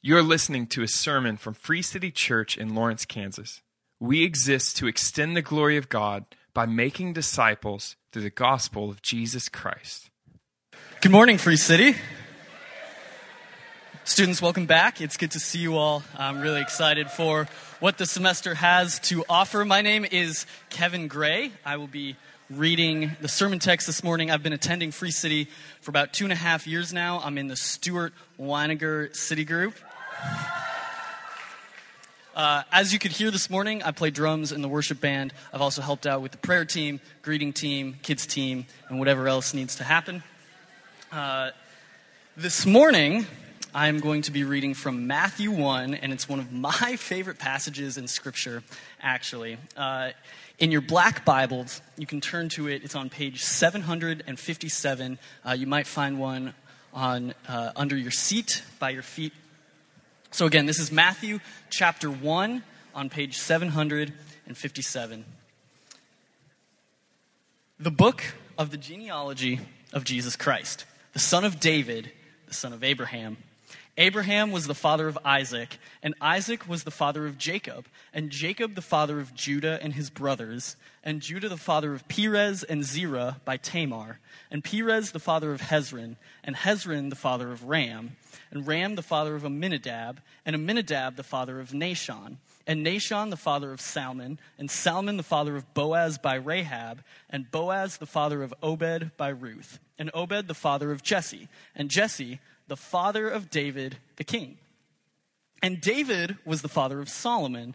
You're listening to a sermon from Free City Church in Lawrence, Kansas. We exist to extend the glory of God by making disciples through the gospel of Jesus Christ. Good morning, Free City. Students, welcome back. It's good to see you all. I'm really excited for what the semester has to offer. My name is Kevin Gray. I will be reading the sermon text this morning. I've been attending Free City for about two and a half years now. I'm in the Stuart Weiniger City Group. Uh, as you could hear this morning, I play drums in the worship band. I've also helped out with the prayer team, greeting team, kids team, and whatever else needs to happen. Uh, this morning, I'm going to be reading from Matthew 1, and it's one of my favorite passages in Scripture, actually. Uh, in your black Bibles, you can turn to it. It's on page 757. Uh, you might find one on uh, under your seat by your feet. So again, this is Matthew chapter 1 on page 757. The book of the genealogy of Jesus Christ, the son of David, the son of Abraham. Abraham was the father of Isaac, and Isaac was the father of Jacob, and Jacob the father of Judah and his brothers, and Judah the father of Perez and Zerah by Tamar, and Perez the father of Hezron, and Hezron the father of Ram, and Ram the father of Amminadab, and Amminadab the father of Nahshon, and Nahshon the father of Salmon, and Salmon the father of Boaz by Rahab, and Boaz the father of Obed by Ruth, and Obed the father of Jesse, and Jesse the father of David the king. And David was the father of Solomon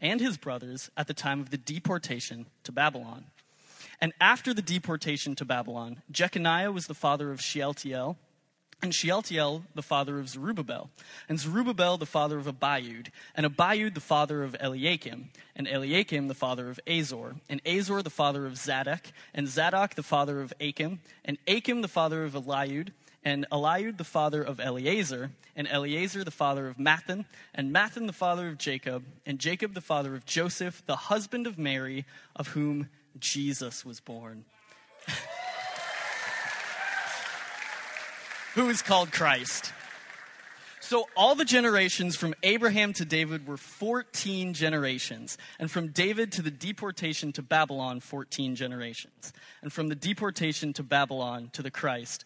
and his brothers at the time of the deportation to Babylon. And after the deportation to Babylon, Jeconiah was the father of Shealtiel, and Shealtiel the father of Zerubbabel, and Zerubbabel the father of Abiud, and Abiud the father of Eliakim, and Eliakim the father of Azor, and Azor the father of Zadok, and Zadok the father of Achim, and Achim the father of Eliud, and Eliud the father of Eleazar, and Eleazar the father of Matthan, and Matthan the father of Jacob, and Jacob the father of Joseph, the husband of Mary, of whom Jesus was born. Who is called Christ. So, all the generations from Abraham to David were 14 generations. And from David to the deportation to Babylon, 14 generations. And from the deportation to Babylon to the Christ,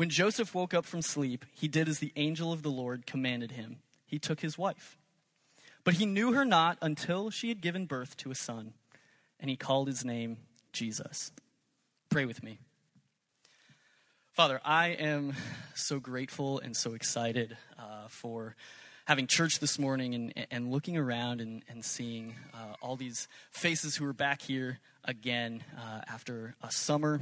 When Joseph woke up from sleep, he did as the angel of the Lord commanded him. He took his wife. But he knew her not until she had given birth to a son, and he called his name Jesus. Pray with me. Father, I am so grateful and so excited uh, for having church this morning and, and looking around and, and seeing uh, all these faces who are back here again uh, after a summer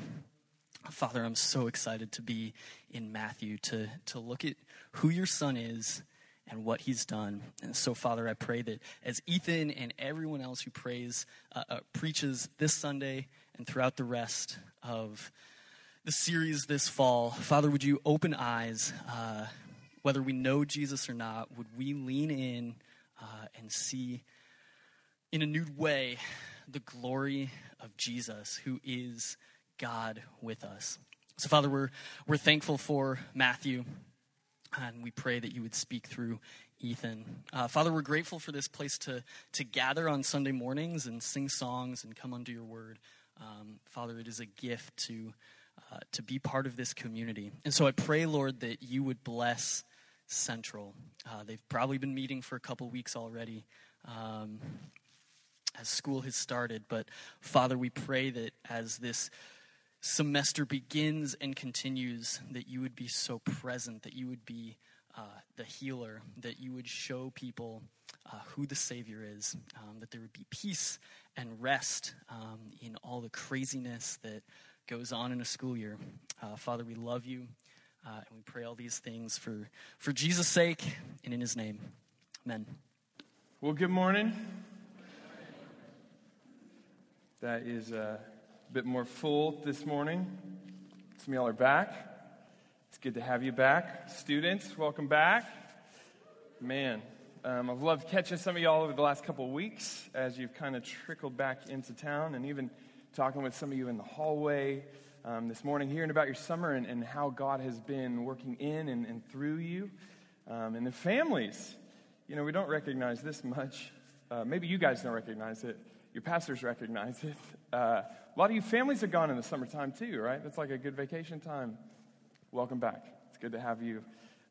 Father, I'm so excited to be in Matthew, to, to look at who your son is and what he's done. And so, Father, I pray that as Ethan and everyone else who prays, uh, uh, preaches this Sunday and throughout the rest of the series this fall, Father, would you open eyes, uh, whether we know Jesus or not, would we lean in uh, and see in a new way the glory of Jesus, who is God with us. So, Father, we're, we're thankful for Matthew, and we pray that you would speak through Ethan. Uh, Father, we're grateful for this place to, to gather on Sunday mornings and sing songs and come under your word. Um, Father, it is a gift to, uh, to be part of this community. And so I pray, Lord, that you would bless Central. Uh, they've probably been meeting for a couple weeks already. Um, as school has started. But Father, we pray that as this semester begins and continues, that you would be so present, that you would be uh, the healer, that you would show people uh, who the Savior is, um, that there would be peace and rest um, in all the craziness that goes on in a school year. Uh, Father, we love you, uh, and we pray all these things for, for Jesus' sake and in his name. Amen. Well, good morning. That is a bit more full this morning. Some of y'all are back. It's good to have you back. Students, welcome back. Man, um, I've loved catching some of y'all over the last couple of weeks as you've kind of trickled back into town and even talking with some of you in the hallway um, this morning, hearing about your summer and, and, how God has been working in and, and through you. Um, and the families. You know, we don't recognize this much. Uh, maybe you guys don't recognize it your pastors recognize it. Uh, a lot of you families are gone in the summertime too, right? That's like a good vacation time. Welcome back. It's good to have you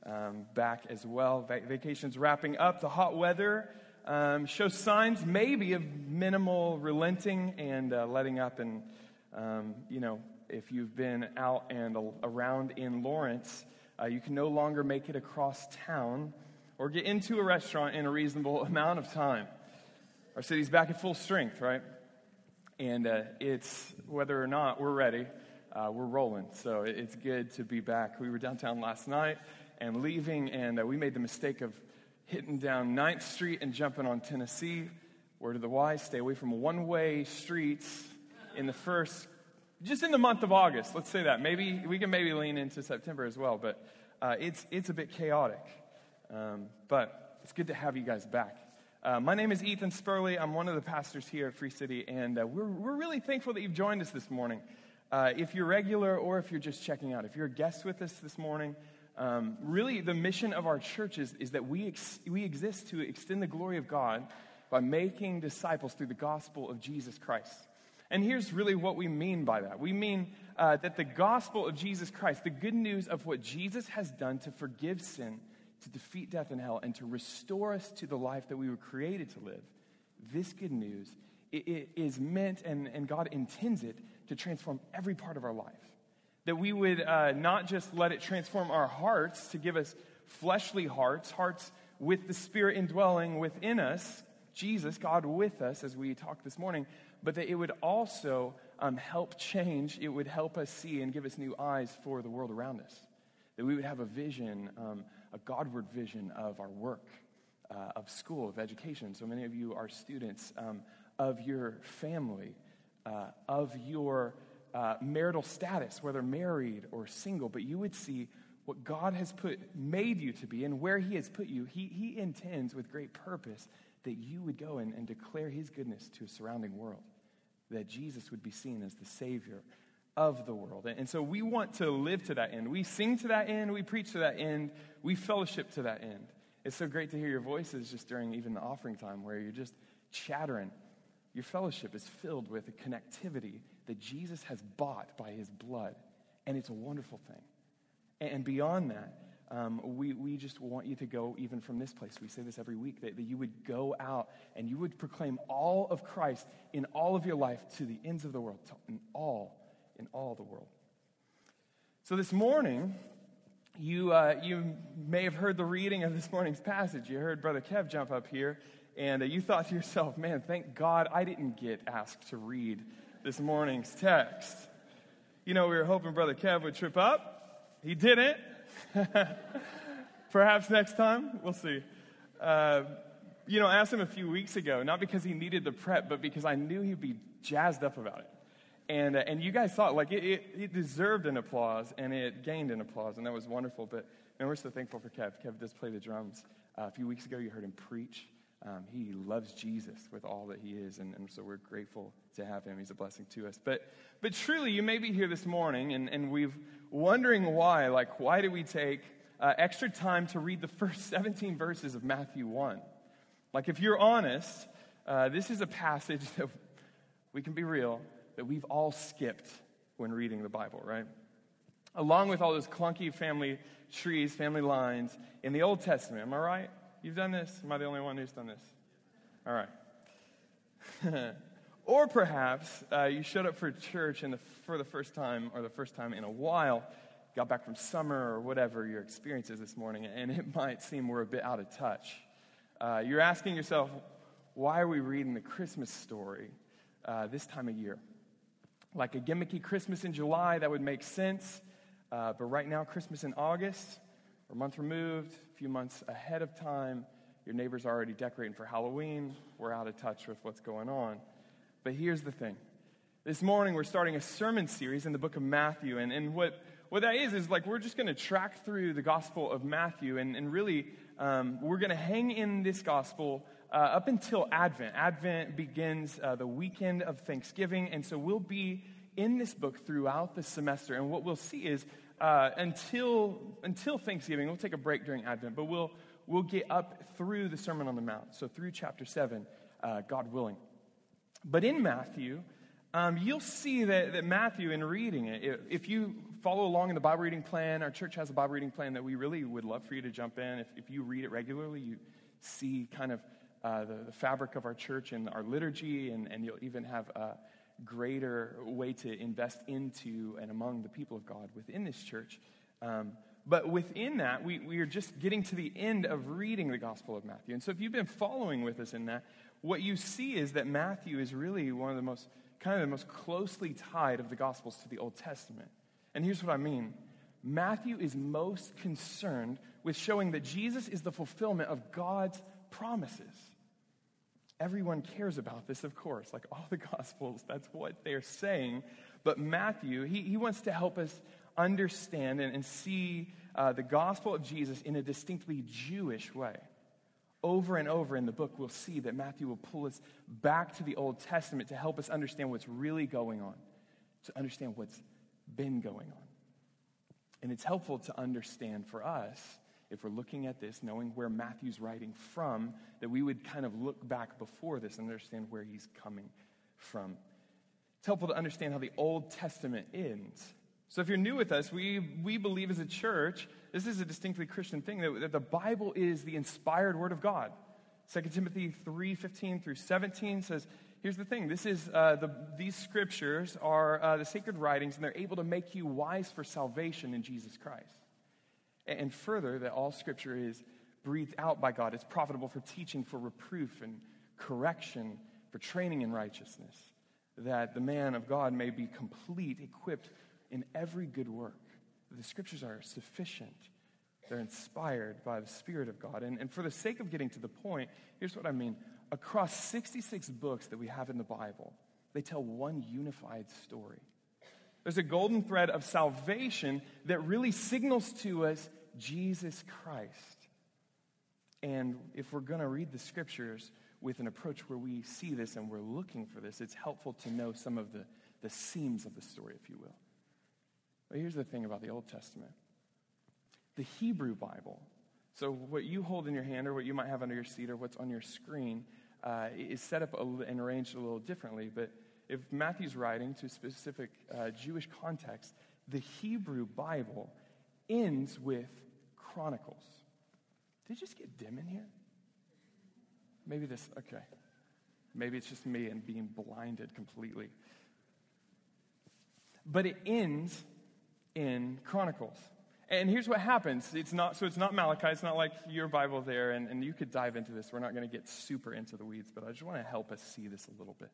um, back as well. Va- vacation's wrapping up. The hot weather um, shows signs maybe of minimal relenting and uh, letting up. And, um, you know, if you've been out and around in Lawrence, uh, you can no longer make it across town or get into a restaurant in a reasonable amount of time. Our city's back at full strength, right? And uh, it's whether or not we're ready, uh, we're rolling. So it's good to be back. We were downtown last night and leaving, and uh, we made the mistake of hitting down 9th Street and jumping on Tennessee. Word of the wise, stay away from one way streets in the first, just in the month of August. Let's say that. Maybe we can maybe lean into September as well, but uh, it's, it's a bit chaotic. Um, but it's good to have you guys back. Uh, my name is Ethan Spurley. I'm one of the pastors here at Free City, and uh, we're, we're really thankful that you've joined us this morning. Uh, if you're regular or if you're just checking out, if you're a guest with us this morning, um, really the mission of our church is, is that we, ex- we exist to extend the glory of God by making disciples through the gospel of Jesus Christ. And here's really what we mean by that. We mean uh, that the gospel of Jesus Christ, the good news of what Jesus has done to forgive sin, to defeat death and hell and to restore us to the life that we were created to live. This good news it, it is meant, and, and God intends it, to transform every part of our life. That we would uh, not just let it transform our hearts to give us fleshly hearts, hearts with the Spirit indwelling within us, Jesus, God with us, as we talked this morning, but that it would also um, help change, it would help us see and give us new eyes for the world around us. That we would have a vision um, a Godward vision of our work, uh, of school, of education. So many of you are students, um, of your family, uh, of your uh, marital status, whether married or single, but you would see what God has put, made you to be and where He has put you. He, he intends with great purpose that you would go and, and declare His goodness to a surrounding world, that Jesus would be seen as the Savior of the world. And so we want to live to that end. We sing to that end, we preach to that end, we fellowship to that end. It's so great to hear your voices just during even the offering time where you're just chattering. Your fellowship is filled with a connectivity that Jesus has bought by his blood. And it's a wonderful thing. And beyond that, um, we, we just want you to go even from this place. We say this every week that, that you would go out and you would proclaim all of Christ in all of your life to the ends of the world, to, in all, in all the world. So this morning, you, uh, you may have heard the reading of this morning's passage. You heard Brother Kev jump up here, and uh, you thought to yourself, man, thank God I didn't get asked to read this morning's text. You know, we were hoping Brother Kev would trip up. He didn't. Perhaps next time, we'll see. Uh, you know, I asked him a few weeks ago, not because he needed the prep, but because I knew he'd be jazzed up about it. And, uh, and you guys saw it, like it, it, it, deserved an applause and it gained an applause, and that was wonderful. But man, we're so thankful for Kev. Kev does play the drums. Uh, a few weeks ago, you heard him preach. Um, he loves Jesus with all that he is, and, and, so we're grateful to have him. He's a blessing to us. But, but truly, you may be here this morning, and, and we've wondering why. Like, why do we take uh, extra time to read the first 17 verses of Matthew 1? Like, if you're honest, uh, this is a passage that we can be real that we've all skipped when reading the Bible, right? Along with all those clunky family trees, family lines in the Old Testament. Am I right? You've done this? Am I the only one who's done this? All right. or perhaps uh, you showed up for church the, for the first time or the first time in a while, got back from summer or whatever your experience is this morning, and it might seem we're a bit out of touch. Uh, you're asking yourself, why are we reading the Christmas story uh, this time of year? Like a gimmicky Christmas in July, that would make sense. Uh, but right now, Christmas in August, a month removed, a few months ahead of time. Your neighbor's already decorating for Halloween. We're out of touch with what's going on. But here's the thing this morning, we're starting a sermon series in the book of Matthew. And, and what, what that is, is like we're just going to track through the Gospel of Matthew. And, and really, um, we're going to hang in this Gospel uh, up until Advent. Advent begins uh, the weekend of Thanksgiving. And so we'll be in this book throughout the semester. And what we'll see is uh, until, until Thanksgiving, we'll take a break during Advent, but we'll, we'll get up through the Sermon on the Mount, so through chapter 7, uh, God willing. But in Matthew, um, you'll see that, that Matthew, in reading it, if you follow along in the Bible reading plan, our church has a Bible reading plan that we really would love for you to jump in. If, if you read it regularly, you see kind of uh, the, the, fabric of our church and our liturgy, and, and you'll even have a greater way to invest into and among the people of God within this church. Um, but within that, we, we are just getting to the end of reading the Gospel of Matthew. And so if you've been following with us in that, what you see is that Matthew is really one of the most, kind of the most closely tied of the Gospels to the Old Testament. And here's what I mean Matthew is most concerned with showing that Jesus is the fulfillment of God's promises. Everyone cares about this, of course, like all the Gospels, that's what they're saying. But Matthew, he, he wants to help us understand and, and see uh, the gospel of Jesus in a distinctly Jewish way. Over and over in the book, we'll see that Matthew will pull us back to the Old Testament to help us understand what's really going on, to understand what's been going on. And it's helpful to understand for us if we're looking at this, knowing where Matthew's writing from, that we would kind of look back before this and understand where he's coming from. It's helpful to understand how the Old Testament ends. So if you're new with us, we, we believe as a church, this is a distinctly Christian thing, that, that the Bible is the inspired word of God. 2 Timothy 3 15 through 17 says, Here's the thing this is, uh, the, these scriptures are uh, the sacred writings, and they're able to make you wise for salvation in Jesus Christ. And further, that all scripture is breathed out by God. It's profitable for teaching, for reproof, and correction, for training in righteousness, that the man of God may be complete, equipped in every good work. The scriptures are sufficient. They're inspired by the Spirit of God. And, and for the sake of getting to the point, here's what I mean. Across 66 books that we have in the Bible, they tell one unified story. There's a golden thread of salvation that really signals to us Jesus Christ. And if we're going to read the scriptures with an approach where we see this and we're looking for this, it's helpful to know some of the, the seams of the story, if you will. But here's the thing about the Old Testament the Hebrew Bible, so what you hold in your hand or what you might have under your seat or what's on your screen, uh, is set up and arranged a little differently. But if Matthew's writing to a specific uh, Jewish context, the Hebrew Bible ends with Chronicles. Did it just get dim in here? Maybe this, okay. Maybe it's just me and being blinded completely. But it ends in Chronicles. And here's what happens. It's not, so it's not Malachi. It's not like your Bible there, and, and you could dive into this. We're not going to get super into the weeds, but I just want to help us see this a little bit.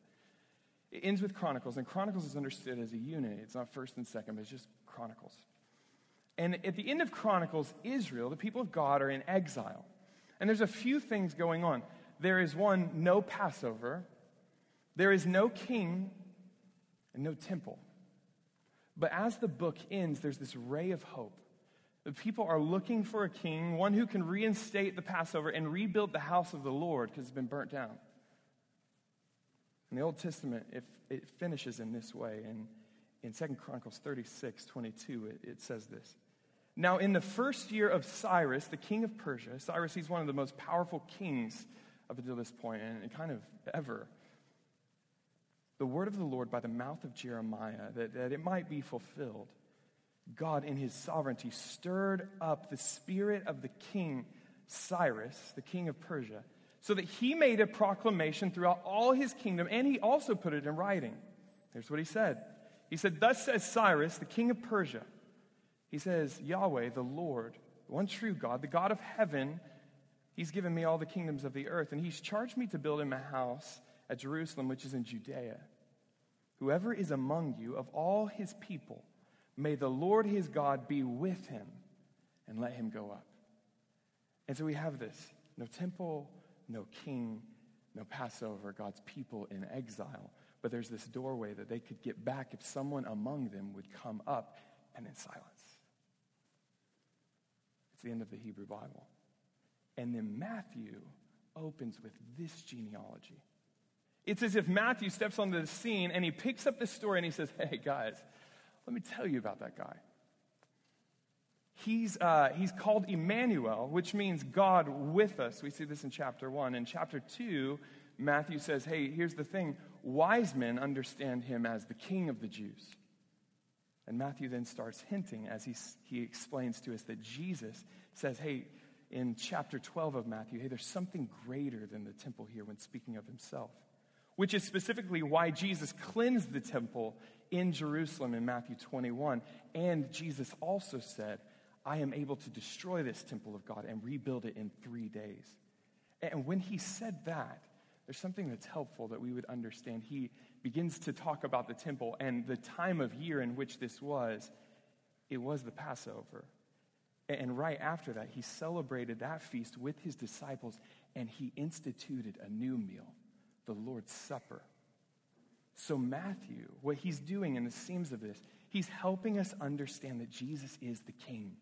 It ends with Chronicles, and Chronicles is understood as a unit. It's not first and second, but it's just Chronicles. And at the end of Chronicles, Israel, the people of God, are in exile. And there's a few things going on. There is one, no Passover, there is no king, and no temple. But as the book ends, there's this ray of hope The people are looking for a king, one who can reinstate the Passover and rebuild the house of the Lord because it's been burnt down. In the Old Testament, it, it finishes in this way. In, in 2 Chronicles 36, 22, it, it says this. Now, in the first year of Cyrus, the king of Persia, Cyrus, he's one of the most powerful kings up until this point, and, kind of ever. The word of the Lord by the mouth of Jeremiah, that, that it might be fulfilled. God, in his sovereignty, stirred up the spirit of the king Cyrus, the king of Persia, so that he made a proclamation throughout all his kingdom, and he also put it in writing. Here's what he said He said, Thus says Cyrus, the king of Persia. He says, Yahweh, the Lord, the one true God, the God of heaven, he's given me all the kingdoms of the earth, and he's charged me to build him a house at Jerusalem, which is in Judea. Whoever is among you of all his people, may the Lord his God be with him and let him go up. And so we have this no temple, no king, no Passover, God's people in exile. But there's this doorway that they could get back if someone among them would come up and in silence the end of the Hebrew Bible. And then Matthew opens with this genealogy. It's as if Matthew steps onto the scene and he picks up the story and he says, Hey, guys, let me tell you about that guy. He's, uh, he's called Emmanuel, which means God with us. We see this in chapter 1. In chapter 2, Matthew says, Hey, here's the thing wise men understand him as the king of the Jews. And Matthew then starts hinting as he, he explains to us that Jesus says, hey, in chapter 12 of Matthew, hey, there's something greater than the temple here when speaking of himself, which is specifically why Jesus cleansed the temple in Jerusalem in Matthew 21. And Jesus also said, I am able to destroy this temple of God and rebuild it in three days. And when he said that, there's something that's helpful that we would understand. He begins to talk about the temple and the time of year in which this was. It was the Passover. And right after that, he celebrated that feast with his disciples and he instituted a new meal, the Lord's Supper. So, Matthew, what he's doing in the seams of this, he's helping us understand that Jesus is the king.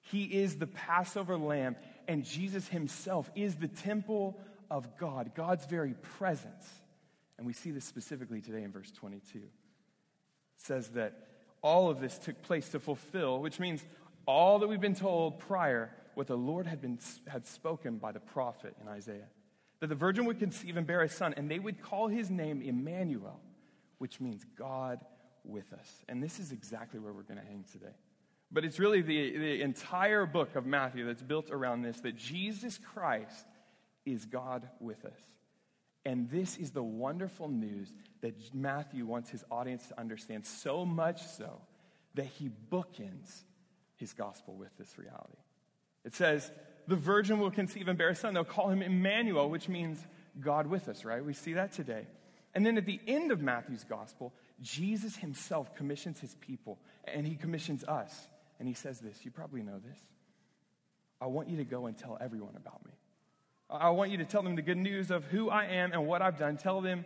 He is the Passover lamb, and Jesus himself is the temple of God, God's very presence. And we see this specifically today in verse 22. It says that all of this took place to fulfill, which means all that we've been told prior, what the Lord had, been, had spoken by the prophet in Isaiah. That the virgin would conceive and bear a son, and they would call his name Emmanuel, which means God with us. And this is exactly where we're going to hang today. But it's really the, the entire book of Matthew that's built around this that Jesus Christ is God with us. And this is the wonderful news that Matthew wants his audience to understand, so much so that he bookends his gospel with this reality. It says, The virgin will conceive and bear a son. They'll call him Emmanuel, which means God with us, right? We see that today. And then at the end of Matthew's gospel, Jesus himself commissions his people, and he commissions us. And he says this you probably know this. I want you to go and tell everyone about me. I want you to tell them the good news of who I am and what I've done. Tell them,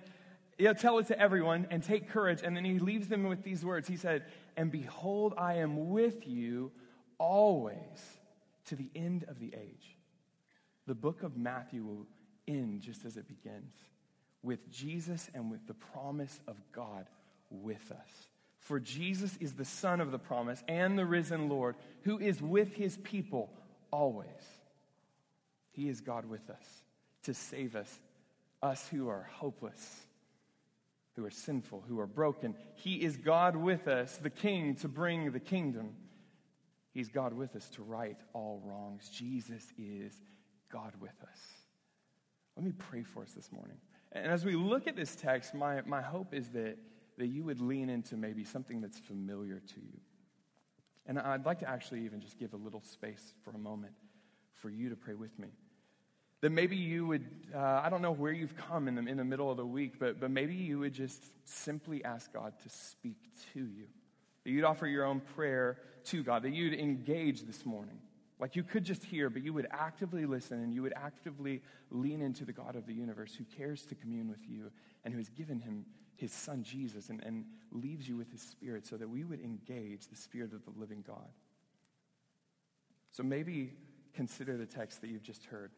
yeah, tell it to everyone and take courage. And then he leaves them with these words. He said, And behold, I am with you always to the end of the age. The book of Matthew will end just as it begins with Jesus and with the promise of God with us. For Jesus is the Son of the promise and the risen Lord who is with his people always. He is God with us to save us, us who are hopeless, who are sinful, who are broken. He is God with us, the King, to bring the kingdom. He's God with us to right all wrongs. Jesus is God with us. Let me pray for us this morning. And as we look at this text, my, my hope is that, that you would lean into maybe something that's familiar to you. And I'd like to actually even just give a little space for a moment for you to pray with me. That maybe you would, uh, I don't know where you've come in the, in the middle of the week, but, but maybe you would just simply ask God to speak to you. That you'd offer your own prayer to God, that you'd engage this morning. Like you could just hear, but you would actively listen and you would actively lean into the God of the universe who cares to commune with you and who has given him his son Jesus and, and leaves you with his spirit so that we would engage the spirit of the living God. So maybe consider the text that you've just heard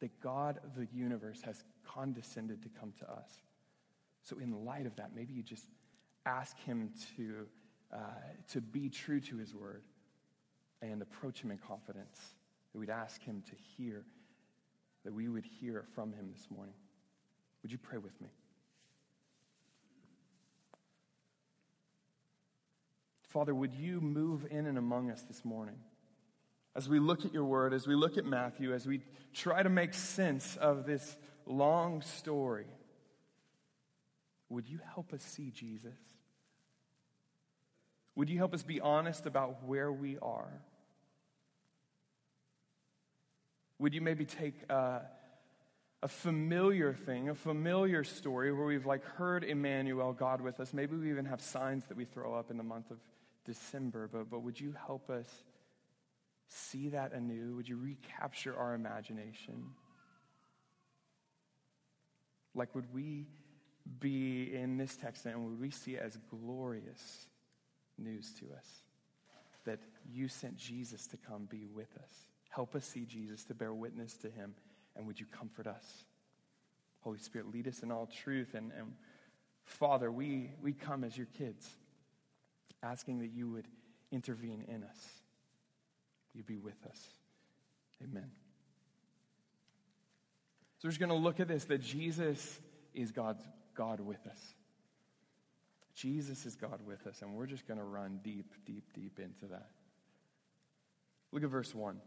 that God of the universe has condescended to come to us. So, in light of that, maybe you just ask Him to, uh, to be true to His word and approach Him in confidence. That we'd ask Him to hear, that we would hear from Him this morning. Would you pray with me? Father, would you move in and among us this morning? As we look at your word, as we look at Matthew, as we try to make sense of this long story, would you help us see Jesus? Would you help us be honest about where we are? Would you maybe take a, a familiar thing, a familiar story where we've like heard Emmanuel, God with us? Maybe we even have signs that we throw up in the month of December, but, but would you help us see that anew? Would you recapture our imagination? Like, would we be in this text and would we see it as glorious news to us? That you sent Jesus to come be with us. Help us see Jesus, to bear witness to him, and would you comfort us? Holy Spirit, lead us in all truth. And, and Father, we, we come as your kids asking that you would intervene in us. You be with us. Amen. So we're just going to look at this that Jesus is God's God with us. Jesus is God with us, and we're just going to run deep, deep, deep into that. Look at verse 1.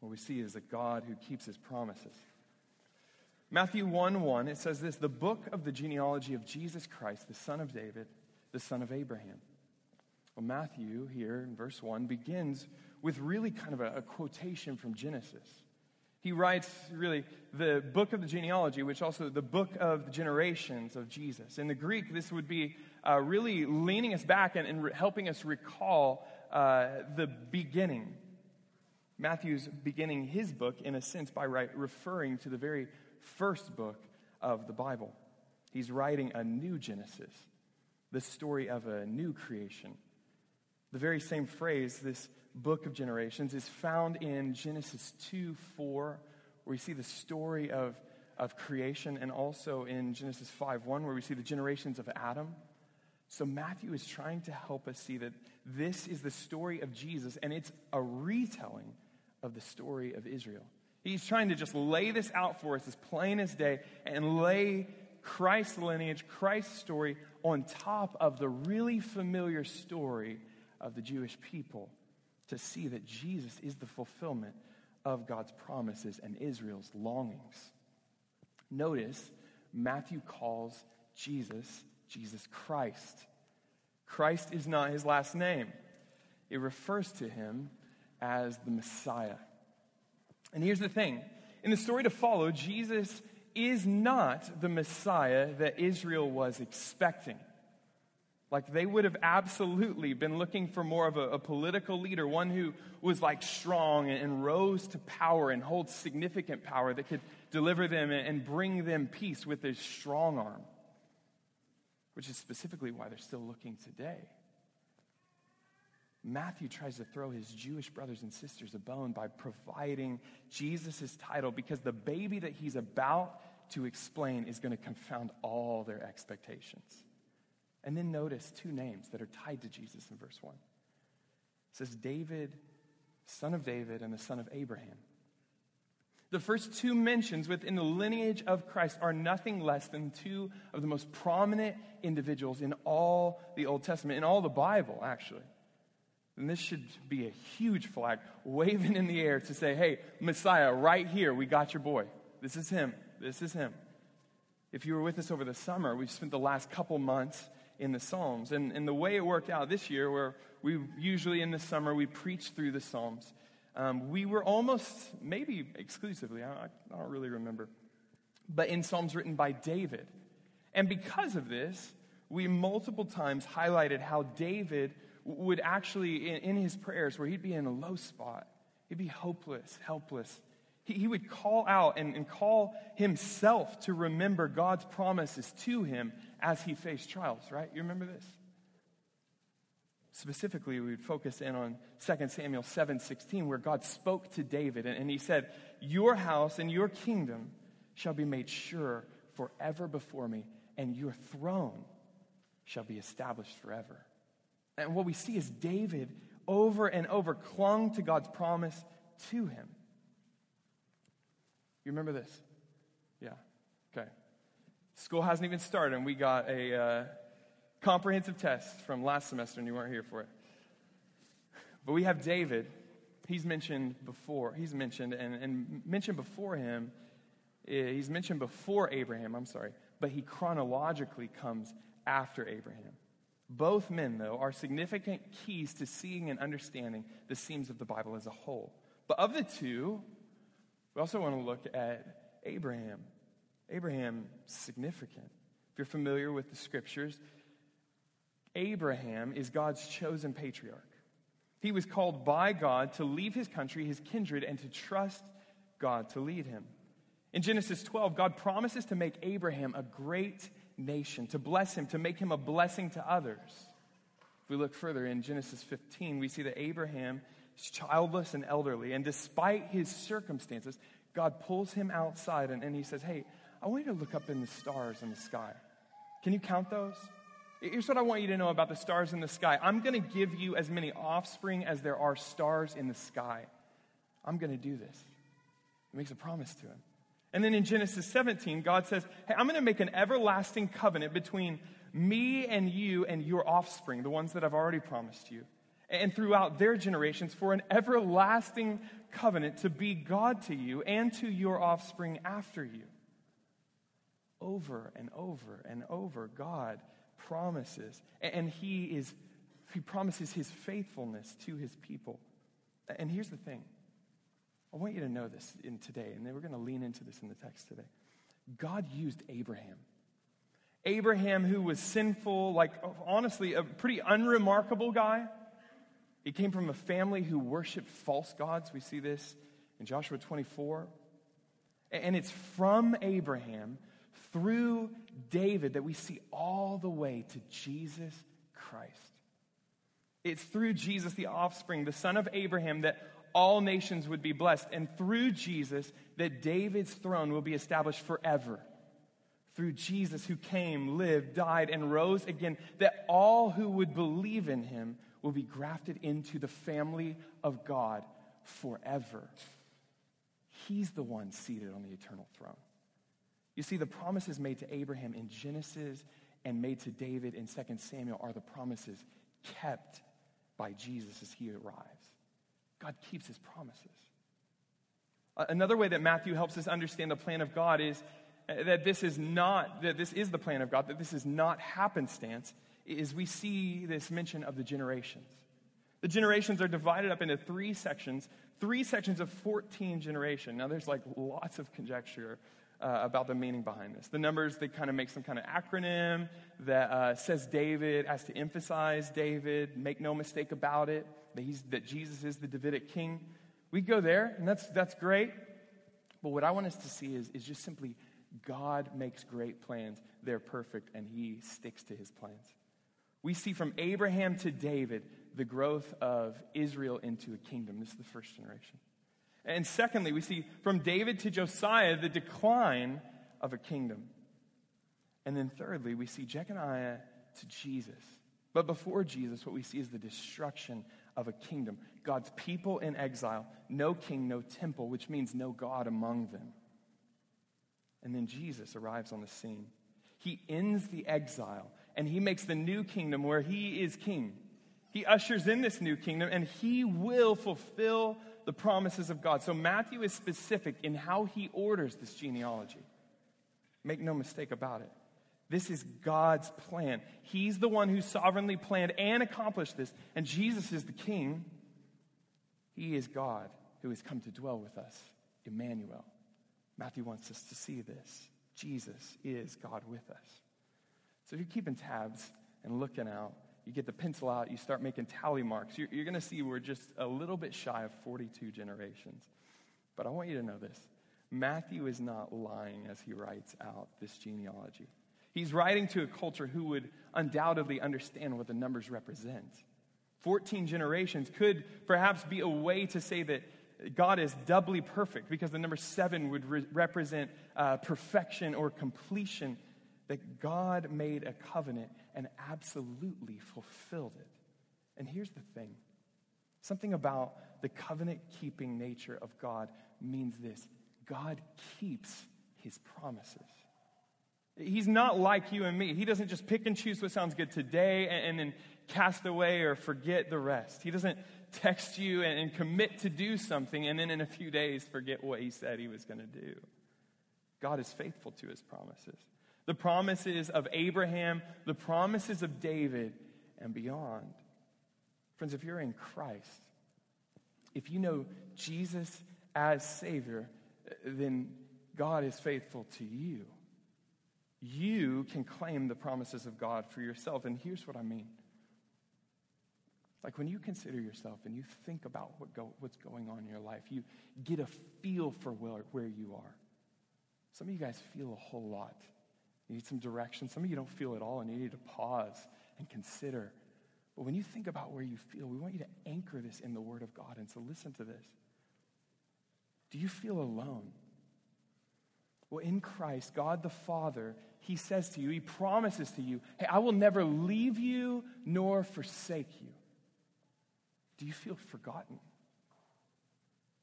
What we see is a God who keeps his promises. Matthew 1 1, it says this the book of the genealogy of Jesus Christ, the son of David, the son of Abraham. Well, Matthew, here in verse 1, begins with really kind of a, a quotation from Genesis. He writes, really, the book of the genealogy, which also the book of the generations of Jesus. In the Greek, this would be uh, really leaning us back and, and re- helping us recall uh, the beginning. Matthew's beginning his book, in a sense, by right, referring to the very first book of the Bible. He's writing a new Genesis, the story of a new creation. The very same phrase, this book of generations, is found in Genesis 2 4, where we see the story of, of creation, and also in Genesis 5 1, where we see the generations of Adam. So Matthew is trying to help us see that this is the story of Jesus, and it's a retelling of the story of Israel. He's trying to just lay this out for us as plain as day and lay Christ's lineage, Christ's story on top of the really familiar story of the Jewish people to see that Jesus is the fulfillment of God's promises and Israel's longings. Notice Matthew calls Jesus Jesus Christ. Christ is not his last name, it refers to him as the Messiah. And here's the thing in the story to follow, Jesus is not the Messiah that Israel was expecting. Like they would have absolutely been looking for more of a, a, political leader, one who was like strong and, rose to power and holds significant power that could deliver them and, and bring them peace with his strong arm, which is specifically why they're still looking today. Matthew tries to throw his Jewish brothers and sisters a bone by providing Jesus' title because the baby that he's about to explain is going to confound all their expectations. And then notice two names that are tied to Jesus in verse 1. It says David, son of David, and the son of Abraham. The first two mentions within the lineage of Christ are nothing less than two of the most prominent individuals in all the Old Testament, in all the Bible, actually. And this should be a huge flag waving in the air to say, hey, Messiah, right here, we got your boy. This is him. This is him. If you were with us over the summer, we've spent the last couple months in the Psalms. And, and the way it worked out this year, where we usually in the summer we preach through the Psalms, um, we were almost, maybe exclusively, I, I don't really remember, but in Psalms written by David. And because of this, we multiple times highlighted how David would actually, in, in his prayers, where he'd be in a low spot, he'd be hopeless, helpless. He, would call out and call himself to remember God's promises to him as he faced trials, right? You remember this? Specifically, we would focus in on 2 Samuel 7:16 where God spoke to David and, and he said, "Your house and your kingdom shall be made sure forever before me, and your throne shall be established forever." And what we see is David over and over clung to God's promise to him. You remember this? School hasn't even started, and we got a uh, comprehensive test from last semester, and you weren't here for it. But we have David. He's mentioned before. He's mentioned, and, and mentioned before him. Eh, he's mentioned before Abraham, I'm sorry, but he chronologically comes after Abraham. Both men, though, are significant keys to seeing and understanding the themes of the Bible as a whole. But of the two, we also want to look at Abraham. Abraham, significant. If you're familiar with the scriptures, Abraham is God's chosen patriarch. He was called by God to leave his country, his kindred, and to trust God to lead him. In Genesis 12, God promises to make Abraham a great nation, to bless him, to make him a blessing to others. If we look further in Genesis 15, we see that Abraham is childless and elderly, and despite his circumstances, God pulls him outside and, and he says, Hey, I want you to look up in the stars in the sky. Can you count those? Here's what I want you to know about the stars in the sky I'm going to give you as many offspring as there are stars in the sky. I'm going to do this. He makes a promise to him. And then in Genesis 17, God says, Hey, I'm going to make an everlasting covenant between me and you and your offspring, the ones that I've already promised you, and throughout their generations for an everlasting covenant to be God to you and to your offspring after you. Over and over and over, God promises, and He is He promises His faithfulness to His people. And here's the thing I want you to know this in today, and then we're going to lean into this in the text today. God used Abraham. Abraham, who was sinful, like honestly, a pretty unremarkable guy. He came from a family who worshiped false gods. We see this in Joshua 24. And it's from Abraham through David that we see all the way to Jesus Christ. It's through Jesus, the offspring, the son of Abraham, that all nations would be blessed. And through Jesus, that David's throne will be established forever. Through Jesus, who came, lived, died, and rose again, that all who would believe in him will be grafted into the family of God forever. He's the one seated on the eternal throne. You see, the promises made to Abraham in Genesis and made to David in 2 Samuel are the promises kept by Jesus as he arrives. God keeps his promises. Another way that Matthew helps us understand the plan of God is uh, that this is not, that this is the plan of God, that this is not happenstance, is we see this mention of the generations. The generations are divided up into three sections, three sections of 14 generation. Now, there's like lots of conjecture uh, about the meaning behind this. The numbers, they kind of make some kind of acronym that uh, says David as to emphasize David, make no mistake about it, that, he's, that Jesus is the Davidic king. We go there, and that's, that's great. But what I want us to see is, is just simply God makes great plans. They're perfect, and he sticks to his plans. We see from Abraham to David the growth of Israel into a kingdom. This is the first generation. And secondly, we see from David to Josiah the decline of a kingdom. And then thirdly, we see Jeconiah to Jesus. But before Jesus, what we see is the destruction of a kingdom. God's people in exile, no king, no temple, which means no God among them. And then Jesus arrives on the scene. He ends the exile and he makes the new kingdom where he is king. He ushers in this new kingdom and he will fulfill the promises of God. So Matthew is specific in how he orders this genealogy. Make no mistake about it. This is God's plan. He's the one who sovereignly planned and accomplished this. And Jesus is the king. He is God who has come to dwell with us, Emmanuel. Matthew wants us to see this. Jesus is God with us. So if you're keeping tabs and looking out, you get the pencil out, you start making tally marks. You're, you're going to see we're just a little bit shy of 42 generations. But I want you to know this Matthew is not lying as he writes out this genealogy. He's writing to a culture who would undoubtedly understand what the numbers represent. 14 generations could perhaps be a way to say that God is doubly perfect because the number seven would re- represent uh, perfection or completion. That God made a covenant and absolutely fulfilled it. And here's the thing something about the covenant keeping nature of God means this God keeps his promises. He's not like you and me. He doesn't just pick and choose what sounds good today and, and then cast away or forget the rest. He doesn't text you and, and commit to do something and then in a few days forget what he said he was going to do. God is faithful to his promises. The promises of Abraham, the promises of David, and beyond. Friends, if you're in Christ, if you know Jesus as Savior, then God is faithful to you. You can claim the promises of God for yourself. And here's what I mean. Like when you consider yourself and you think about what go, what's going on in your life, you get a feel for where, where you are. Some of you guys feel a whole lot. You need some direction. Some of you don't feel at all and you need to pause and consider. But when you think about where you feel, we want you to anchor this in the Word of God. And so listen to this. Do you feel alone? Well, in Christ, God the Father, He says to you, He promises to you, hey, I will never leave you nor forsake you. Do you feel forgotten?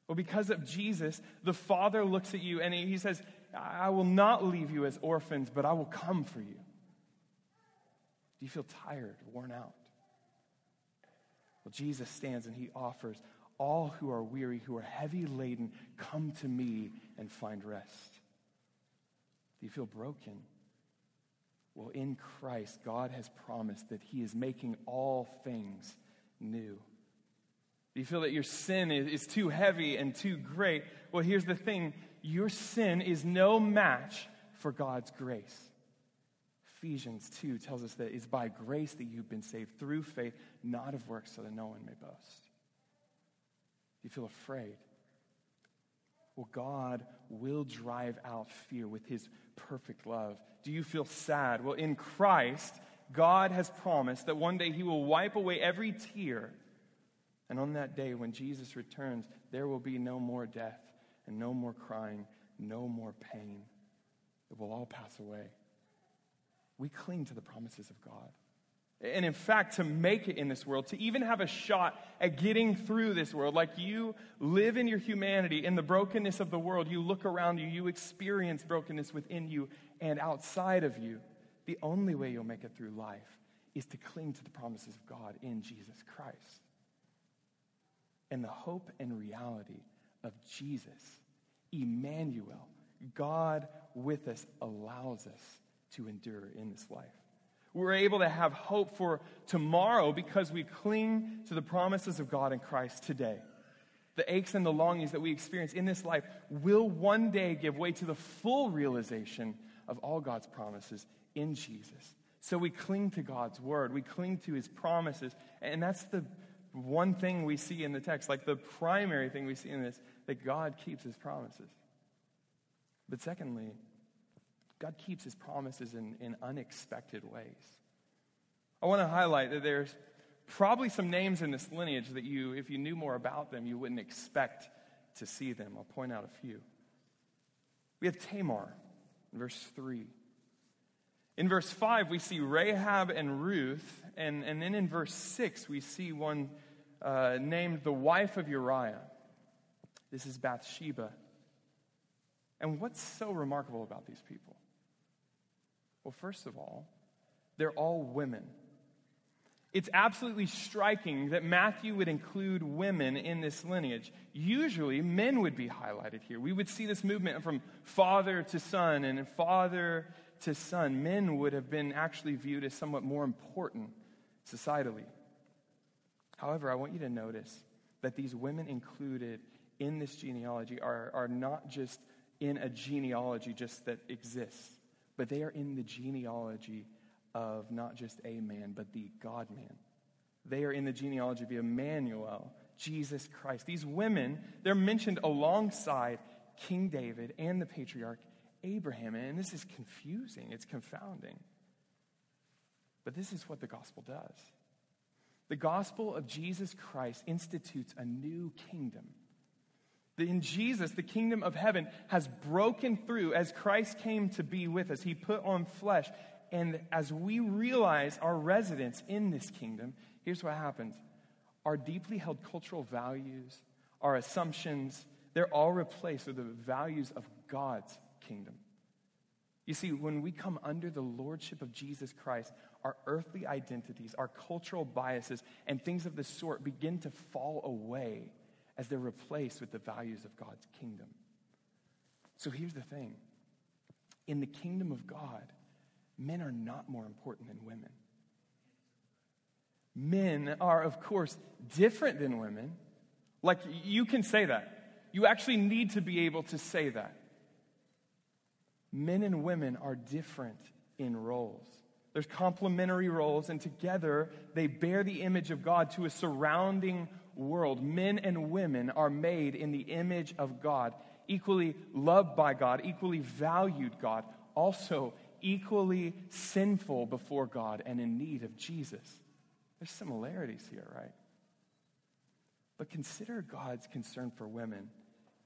Well, because of Jesus, the Father looks at you and He says, I will not leave you as orphans, but I will come for you. Do you feel tired, worn out? Well, Jesus stands and He offers all who are weary, who are heavy laden, come to me and find rest. Do you feel broken? Well, in Christ, God has promised that He is making all things new. Do you feel that your sin is, too heavy and too great? Well, here's the thing your sin is no match for God's grace. Ephesians 2 tells us that it's by grace that you've been saved through faith, not of works, so that no one may boast. You feel afraid? Well, God will drive out fear with his perfect love. Do you feel sad? Well, in Christ, God has promised that one day he will wipe away every tear. And on that day, when Jesus returns, there will be no more death and no more crying, no more pain. It will all pass away. We cling to the promises of God. And in fact, to make it in this world, to even have a shot at getting through this world, like you live in your humanity, in the brokenness of the world, you look around you, you experience brokenness within you and outside of you. The only way you'll make it through life is to cling to the promises of God in Jesus Christ. And the hope and reality of Jesus, Emmanuel, God with us, allows us to endure in this life. We're able to have hope for tomorrow because we cling to the promises of God in Christ today. The aches and the longings that we experience in this life will one day give way to the full realization of all God's promises in Jesus. So we cling to God's word, we cling to his promises, and that's the one thing we see in the text, like the primary thing we see in this, that God keeps his promises. But secondly, God keeps his promises in, in unexpected ways. I want to highlight that there's probably some names in this lineage that you, if you knew more about them, you wouldn't expect to see them. I'll point out a few. We have Tamar in verse 3. In verse 5, we see Rahab and Ruth. And, and then in verse 6, we see one uh, named the wife of Uriah. This is Bathsheba. And what's so remarkable about these people? Well, first of all, they're all women. It's absolutely striking that Matthew would include women in this lineage. Usually, men would be highlighted here. We would see this movement from father to son and father to son. Men would have been actually viewed as somewhat more important societally. However, I want you to notice that these women included in this genealogy are, are not just in a genealogy just that exists but they are in the genealogy of not just a man, but the God man. They are in the genealogy of Emmanuel, Jesus Christ. These women, they're mentioned alongside King David and the patriarch Abraham. And this is confusing, it's confounding. But this is what the gospel does. The gospel of Jesus Christ institutes a new kingdom. In Jesus, the kingdom of heaven has broken through as Christ came to be with us. He put on flesh. And as we realize our residence in this kingdom, here's what happens our deeply held cultural values, our assumptions, they're all replaced with the values of God's kingdom. You see, when we come under the lordship of Jesus Christ, our earthly identities, our cultural biases, and things of this sort begin to fall away as they're replaced with the values of God's kingdom. So here's the thing in the kingdom of God, men are not more important than women. Men are, of course, different than women. Like, you can say that. You actually need to be able to say that. Men and women are different in roles. There's complementary roles, and together they bear the image of God to a surrounding world. Men and women are made in the image of God, equally loved by God, equally valued God, also equally sinful before God and in need of Jesus. There's similarities here, right? But consider God's concern for women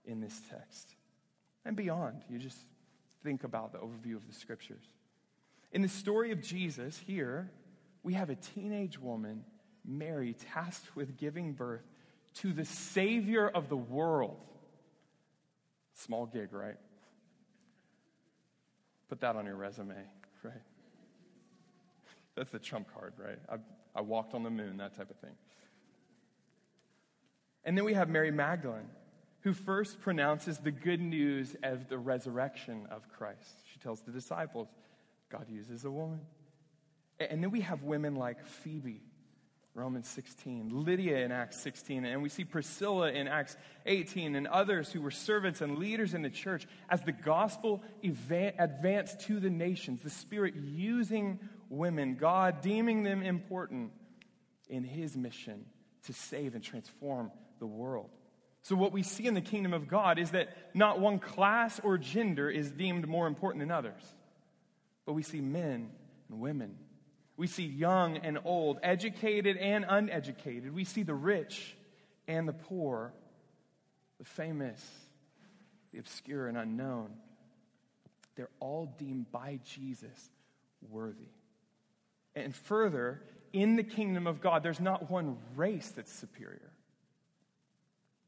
in this text and beyond. You just think about the overview of the scriptures. In the story of Jesus, here, we have a teenage woman, Mary, tasked with giving birth to the Savior of the world. Small gig, right? Put that on your resume, right? That's the trump card, right? I, I walked on the moon, that type of thing. And then we have Mary Magdalene, who first pronounces the good news of the resurrection of Christ. She tells the disciples, God uses a woman. And then we have women like Phoebe, Romans 16, Lydia in Acts 16, and we see Priscilla in Acts 18, and others who were servants and leaders in the church as the gospel advanced to the nations, the Spirit using women, God deeming them important in His mission to save and transform the world. So, what we see in the kingdom of God is that not one class or gender is deemed more important than others. But we see men and women. We see young and old, educated and uneducated. We see the rich and the poor, the famous, the obscure and unknown. They're all deemed by Jesus worthy. And further, in the kingdom of God, there's not one race that's superior.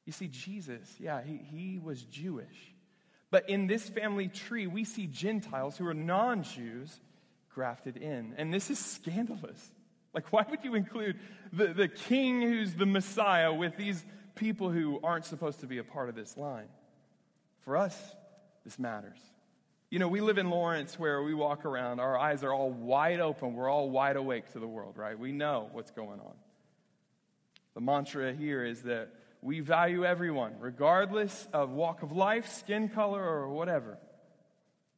You see, Jesus, yeah, he, he was Jewish. But in this family tree, we see Gentiles who are non Jews grafted in. And this is scandalous. Like, why would you include the, the king who's the Messiah with these people who aren't supposed to be a part of this line? For us, this matters. You know, we live in Lawrence where we walk around, our eyes are all wide open, we're all wide awake to the world, right? We know what's going on. The mantra here is that we value everyone, regardless of walk of life, skin color, or whatever.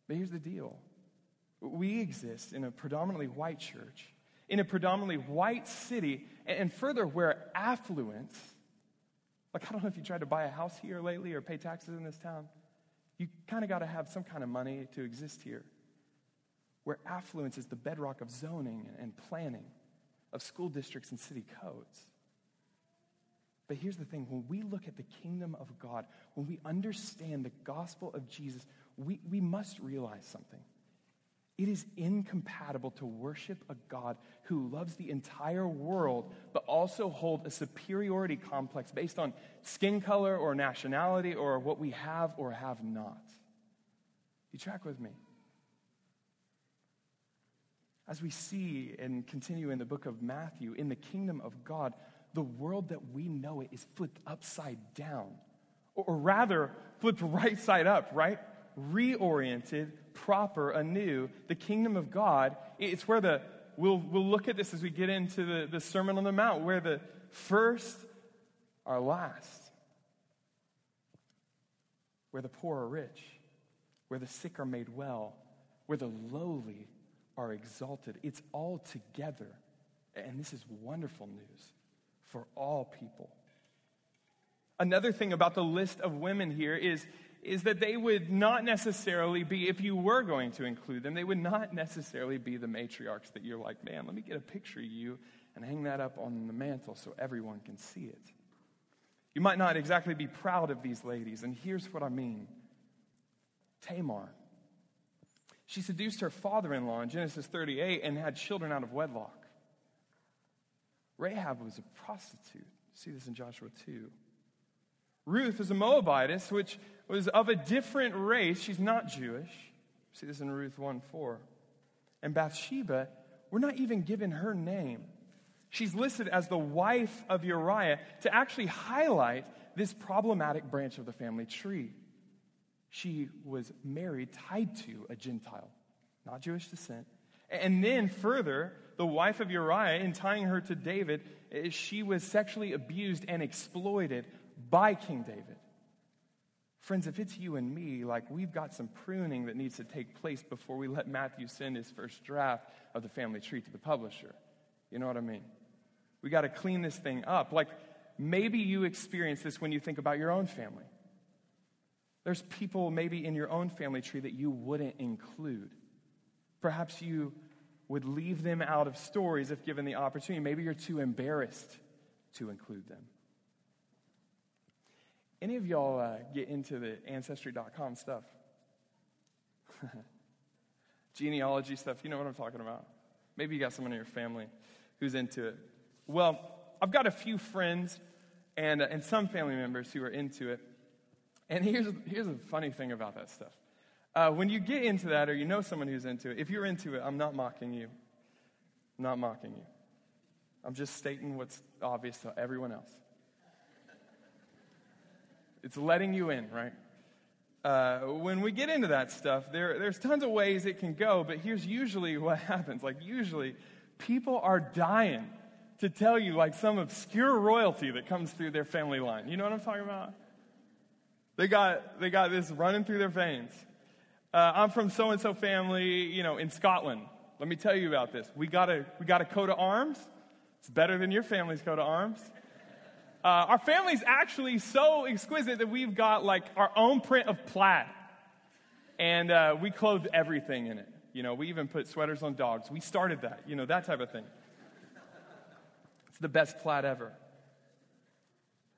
But here's the deal we exist in a predominantly white church, in a predominantly white city, and further, where affluence, like I don't know if you tried to buy a house here lately or pay taxes in this town, you kind of got to have some kind of money to exist here. Where affluence is the bedrock of zoning and planning, of school districts and city codes. But here's the thing when we look at the kingdom of God, when we understand the gospel of Jesus, we, we must realize something. It is incompatible to worship a God who loves the entire world, but also hold a superiority complex based on skin color or nationality or what we have or have not. You track with me? As we see and continue in the book of Matthew, in the kingdom of God, the world that we know it is flipped upside down, or rather, flipped right side up, right? Reoriented, proper, anew. The kingdom of God, it's where the, we'll, we'll look at this as we get into the, the Sermon on the Mount, where the first are last, where the poor are rich, where the sick are made well, where the lowly are exalted. It's all together. And this is wonderful news for all people. Another thing about the list of women here is is that they would not necessarily be, if you were going to include them, they would not necessarily be the matriarchs that you're like, man, let me get a picture of you and hang that up on the mantle so everyone can see it. You might not exactly be proud of these ladies, and here's what I mean Tamar. She seduced her father in law in Genesis 38 and had children out of wedlock. Rahab was a prostitute. See this in Joshua 2. Ruth is a Moabitess, which was of a different race. She's not Jewish. See this in Ruth 1 4. And Bathsheba, we're not even given her name. She's listed as the wife of Uriah to actually highlight this problematic branch of the family tree. She was married, tied to a Gentile, not Jewish descent. And then further, the wife of Uriah, in tying her to David, eh, she was sexually abused and exploited by King David. Friends, if it's you and me, like we've got some pruning that needs to take place before we let Matthew send his first draft of the family tree to the publisher. You know what I mean? We got to clean this thing up. Like maybe you experience this when you think about your own family. There's people maybe in your own family tree that you wouldn't include. Perhaps you would leave them out of stories if given the opportunity. Maybe you're too embarrassed to include them. Any of y'all uh, get into the Ancestry.com stuff? Genealogy stuff, you know what I'm talking about. Maybe you got someone in your family who's into it. Well, I've got a few friends and, uh, and some family members who are into it. And here's, here's a funny thing about that stuff. Uh, when you get into that or you know someone who's into it, if you're into it, I'm not mocking you. I'm not mocking you. I'm just stating what's obvious to everyone else. It's letting you in, right? Uh, when we get into that stuff, there, there's tons of ways it can go, but here's usually what happens. Like, usually, people are dying to tell you, like, some obscure royalty that comes through their family line. You know what I'm talking about? They got, they got this running through their veins. Uh, I'm from so and so family, you know, in Scotland. Let me tell you about this. We got a, we got a coat of arms. It's better than your family's coat of arms. Uh, our family's actually so exquisite that we've got like our own print of plaid. And uh, we clothe everything in it. You know, we even put sweaters on dogs. We started that, you know, that type of thing. It's the best plaid ever.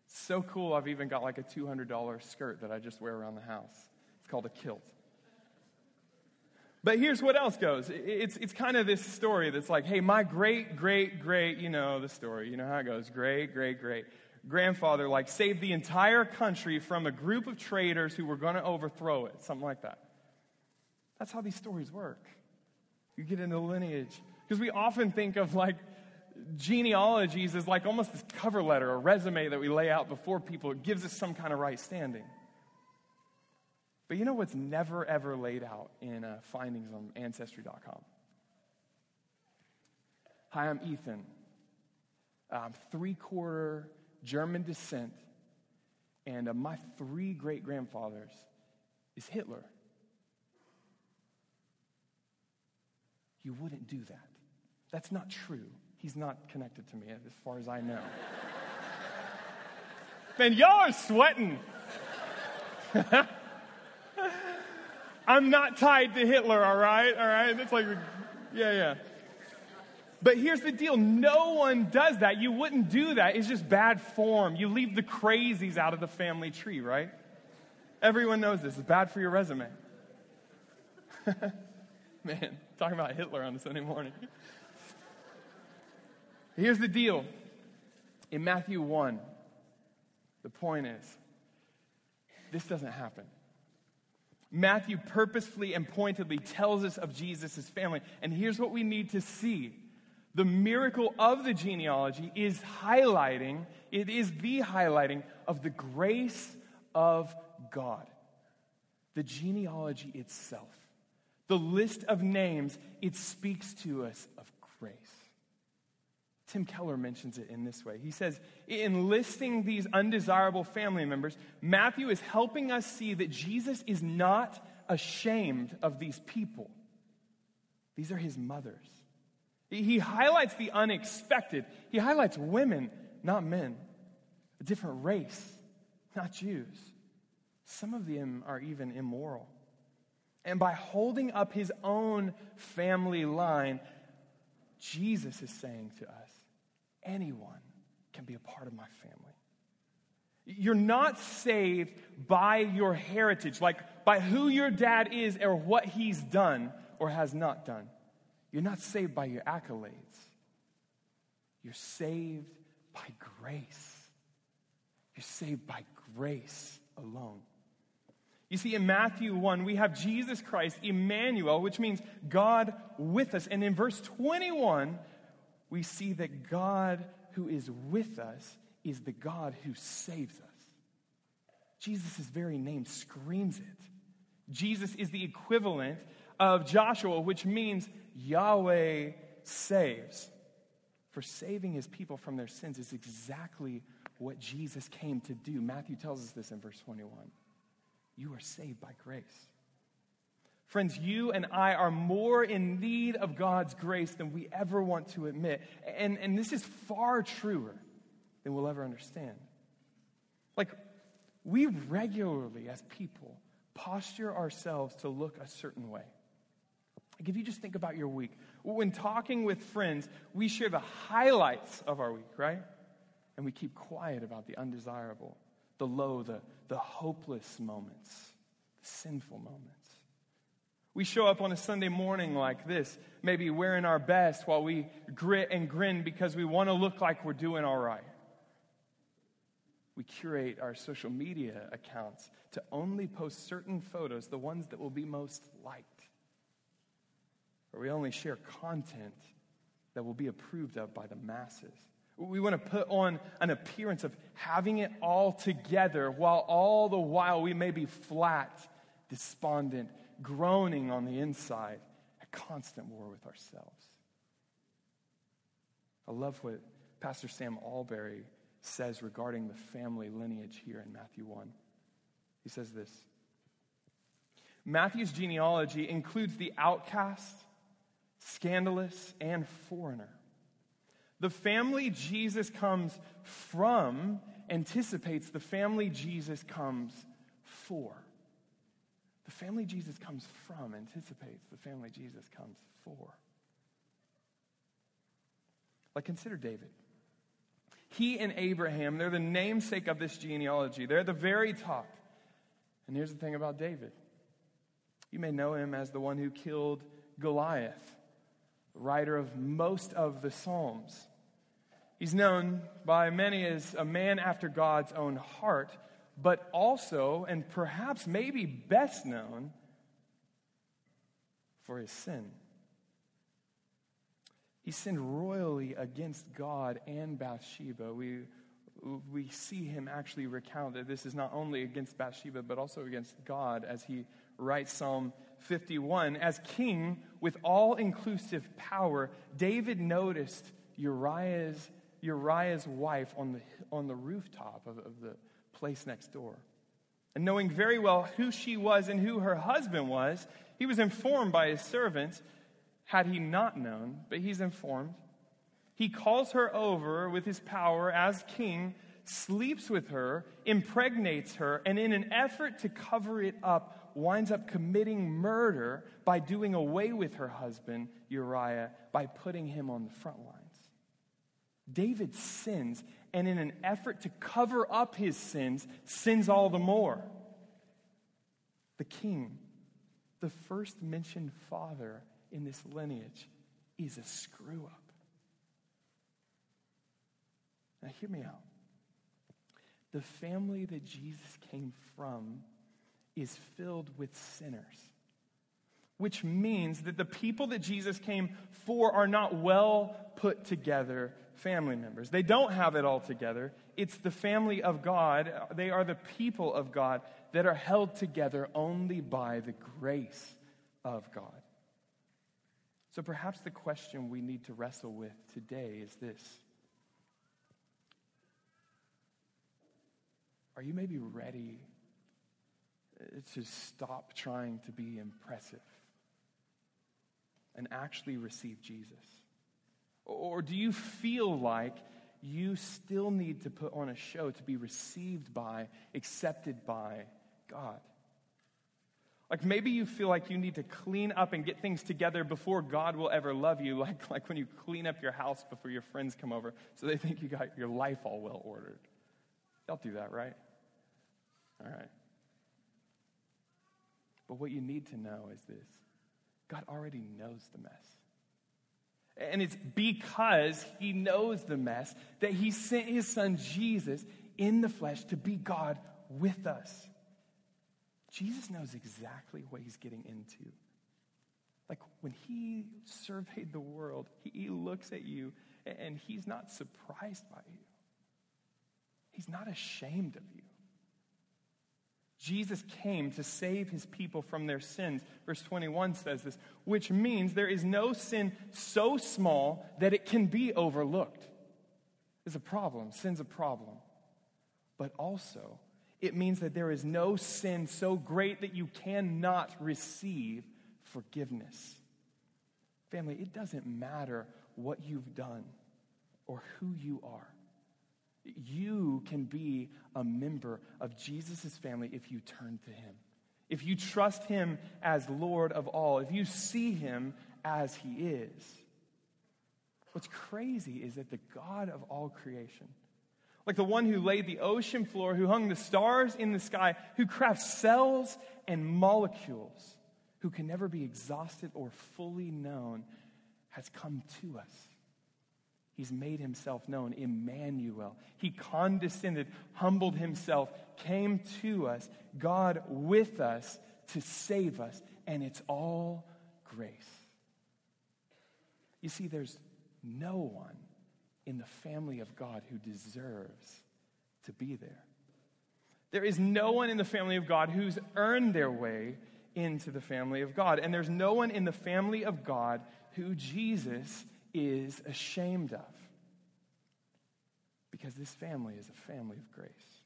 So cool, I've even got like a $200 skirt that I just wear around the house. It's called a kilt. But here's what else goes. It's, it's kind of this story that's like, hey, my great, great, great, you know the story. You know how it goes. Great, great, great. Grandfather, like, saved the entire country from a group of traitors who were going to overthrow it. Something like that. That's how these stories work. You get into lineage. Because we often think of like genealogies as like almost this cover letter or resume that we lay out before people. It gives us some kind of right standing. But you know what's never ever laid out in uh, findings on Ancestry.com? Hi, I'm Ethan. I'm three quarter German descent, and uh, my three great grandfathers is Hitler. You wouldn't do that. That's not true. He's not connected to me as far as I know. then y'all are sweating. I'm not tied to Hitler, all right? All right? It's like, yeah, yeah. But here's the deal no one does that. You wouldn't do that. It's just bad form. You leave the crazies out of the family tree, right? Everyone knows this. It's bad for your resume. Man, talking about Hitler on a Sunday morning. Here's the deal. In Matthew 1, the point is this doesn't happen. Matthew purposefully and pointedly tells us of Jesus' family. And here's what we need to see the miracle of the genealogy is highlighting, it is the highlighting of the grace of God. The genealogy itself, the list of names, it speaks to us of grace. Tim Keller mentions it in this way. He says, in listing these undesirable family members, Matthew is helping us see that Jesus is not ashamed of these people. These are his mothers. He highlights the unexpected. He highlights women, not men, a different race, not Jews. Some of them are even immoral. And by holding up his own family line, Jesus is saying to us anyone can be a part of my family. You're not saved by your heritage, like by who your dad is or what he's done or has not done. You're not saved by your accolades. You're saved by grace. You're saved by grace alone. You see, in Matthew 1, we have Jesus Christ, Emmanuel, which means God with us. And in verse 21, we see that God who is with us is the God who saves us. Jesus' very name screams it. Jesus is the equivalent of Joshua, which means Yahweh saves. For saving his people from their sins is exactly what Jesus came to do. Matthew tells us this in verse 21. You are saved by grace. Friends, you and I are more in need of God's grace than we ever want to admit. And, and this is far truer than we'll ever understand. Like, we regularly, as people, posture ourselves to look a certain way. Like, if you just think about your week, when talking with friends, we share the highlights of our week, right? And we keep quiet about the undesirable, the low, the, the hopeless moments, the sinful moments. We show up on a Sunday morning like this, maybe wearing our best while we grit and grin because we want to look like we're doing all right. We curate our social media accounts to only post certain photos, the ones that will be most liked. Or we only share content that will be approved of by the masses. We want to put on an appearance of having it all together while all the while we may be flat, despondent, groaning on the inside, at constant war with ourselves. I love what Pastor Sam Allberry says regarding the family lineage here in Matthew 1. He says this Matthew's genealogy includes the outcast, scandalous, and foreigner. The family Jesus comes from anticipates the family Jesus comes for. The family Jesus comes from anticipates the family Jesus comes for. Like, consider David. He and Abraham, they're the namesake of this genealogy. They're the very top. And here's the thing about David you may know him as the one who killed Goliath, writer of most of the Psalms. He's known by many as a man after God's own heart, but also, and perhaps maybe best known, for his sin. He sinned royally against God and Bathsheba. We, we see him actually recount that this is not only against Bathsheba, but also against God as he writes Psalm 51. As king with all inclusive power, David noticed Uriah's Uriah's wife on the, on the rooftop of, of the place next door. And knowing very well who she was and who her husband was, he was informed by his servants, had he not known, but he's informed. He calls her over with his power as king, sleeps with her, impregnates her, and in an effort to cover it up, winds up committing murder by doing away with her husband, Uriah, by putting him on the front lines. David sins, and in an effort to cover up his sins, sins all the more. The king, the first mentioned father in this lineage, is a screw up. Now, hear me out. The family that Jesus came from is filled with sinners which means that the people that Jesus came for are not well put together family members. They don't have it all together. It's the family of God, they are the people of God that are held together only by the grace of God. So perhaps the question we need to wrestle with today is this Are you maybe ready to stop trying to be impressive? and actually receive Jesus? Or do you feel like you still need to put on a show to be received by, accepted by God. Like maybe you feel like you need to clean up and get things together before God will ever love you, like, like when you clean up your house before your friends come over so they think you got your life all well ordered. Y'all do that, right? All right. But what you need to know is this God already knows the mess. And it's because he knows the mess that he sent his son Jesus in the flesh to be God with us. Jesus knows exactly what he's getting into. Like when he surveyed the world, he looks at you and he's not surprised by you. He's not ashamed of you. Jesus came to save his people from their sins. Verse 21 says this, which means there is no sin so small that it can be overlooked. It's a problem. Sin's a problem. But also, it means that there is no sin so great that you cannot receive forgiveness. Family, it doesn't matter what you've done or who you are. You can be a member of Jesus' family if you turn to him. If you trust him as Lord of all, if you see him as he is. What's crazy is that the God of all creation, like the one who laid the ocean floor, who hung the stars in the sky, who crafts cells and molecules, who can never be exhausted or fully known, has come to us He's made himself known, Emmanuel. He condescended, humbled himself, came to us, God with us to save us, and it's all grace. You see, there's no one in the family of God who deserves to be there. There is no one in the family of God who's earned their way into the family of God. And there's no one in the family of God who Jesus is ashamed of. Because this family is a family of grace.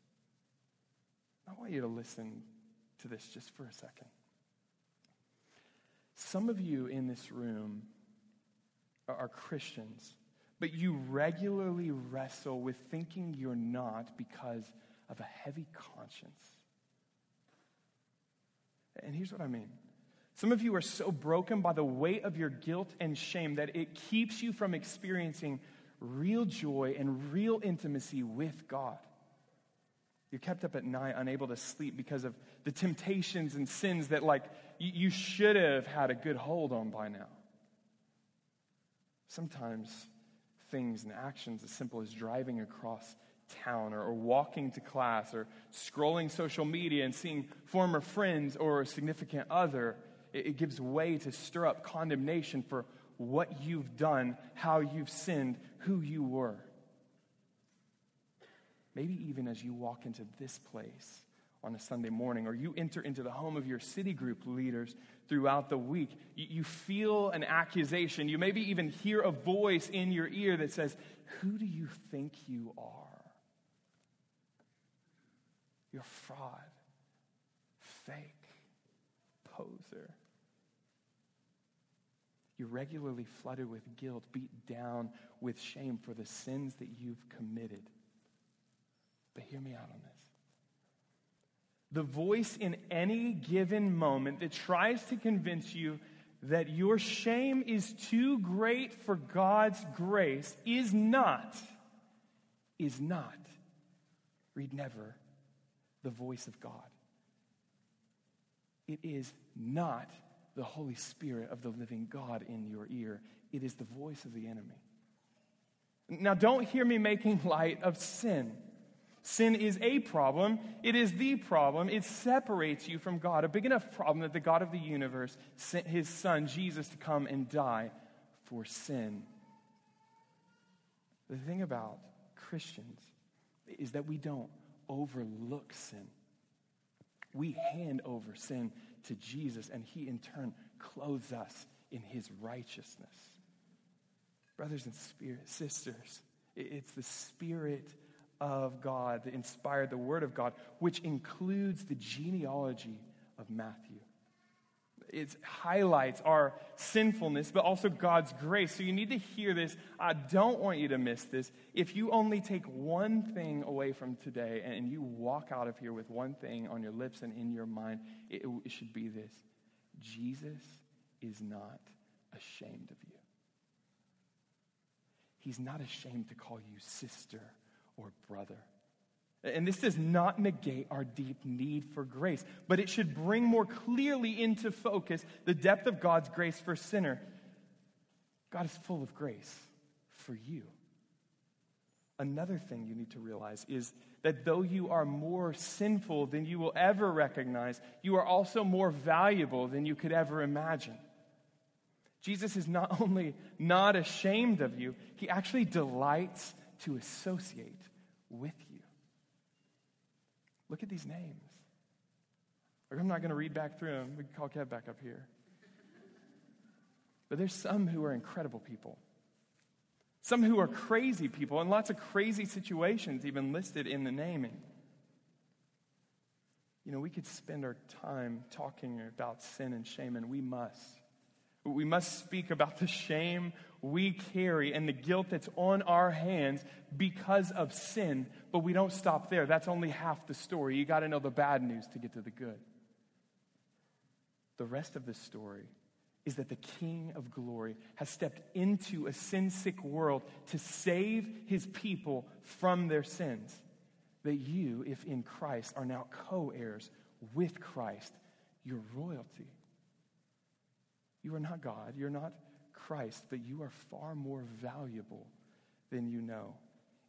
I want you to listen to this just for a second. Some of you in this room are Christians, but you regularly wrestle with thinking you're not because of a heavy conscience. And here's what I mean some of you are so broken by the weight of your guilt and shame that it keeps you from experiencing real joy and real intimacy with God. You're kept up at night, unable to sleep because of the temptations and sins that, like, you should have had a good hold on by now. Sometimes things and actions as simple as driving across town or, or, walking to class or scrolling social media and seeing former friends or a significant other it, gives way to stir up condemnation for what you've done, how you've sinned, who you were. Maybe even as you walk into this place on a Sunday morning, or you enter into the home of your city group leaders throughout the week, you feel an accusation. You maybe even hear a voice in your ear that says, Who do you think you are? You're fraud, fake, poser. You're regularly flooded with guilt, beat down with shame for the sins that you've committed. But hear me out on this. The voice in any given moment that tries to convince you that your shame is too great for God's grace is not, is not, read never, the voice of God. It is not the Holy Spirit of the living God in your ear. It is the voice of the enemy. Now, don't hear me making light of sin. Sin is a problem. It is the problem. It separates you from God. A big enough problem that the God of the universe sent his son, Jesus, to come and die for sin. The thing about Christians is that we don't overlook sin. We hand over sin to Jesus, and he in turn clothes us in his righteousness. Brothers and spirit, sisters, it's the Spirit of God that inspired the Word of God, which includes the genealogy of Matthew. It highlights our sinfulness, but also God's grace. So you need to hear this. I don't want you to miss this. If you only take one thing away from today and you walk out of here with one thing on your lips and in your mind, it, it should be this Jesus is not ashamed of you. He's not ashamed to call you sister or brother. And this does not negate our deep need for grace, but it should bring more clearly into focus the depth of God's grace for sinner. God is full of grace for you. Another thing you need to realize is that though you are more sinful than you will ever recognize, you are also more valuable than you could ever imagine. Jesus is not only not ashamed of you, he actually delights to associate with you. Look at these names. I'm not going to read back through them. We can call Kev back up here. But there's some who are incredible people. Some who are crazy people, and lots of crazy situations even listed in the naming. You know, we could spend our time talking about sin and shame, and we must. We must speak about the shame we carry and the guilt that's on our hands because of sin, but we don't stop there. That's only half the story. You got to know the bad news to get to the good. The rest of the story is that the King of glory has stepped into a sin sick world to save his people from their sins. That you, if in Christ, are now co heirs with Christ, your royalty. You are not God, you're not Christ, that you are far more valuable than you know.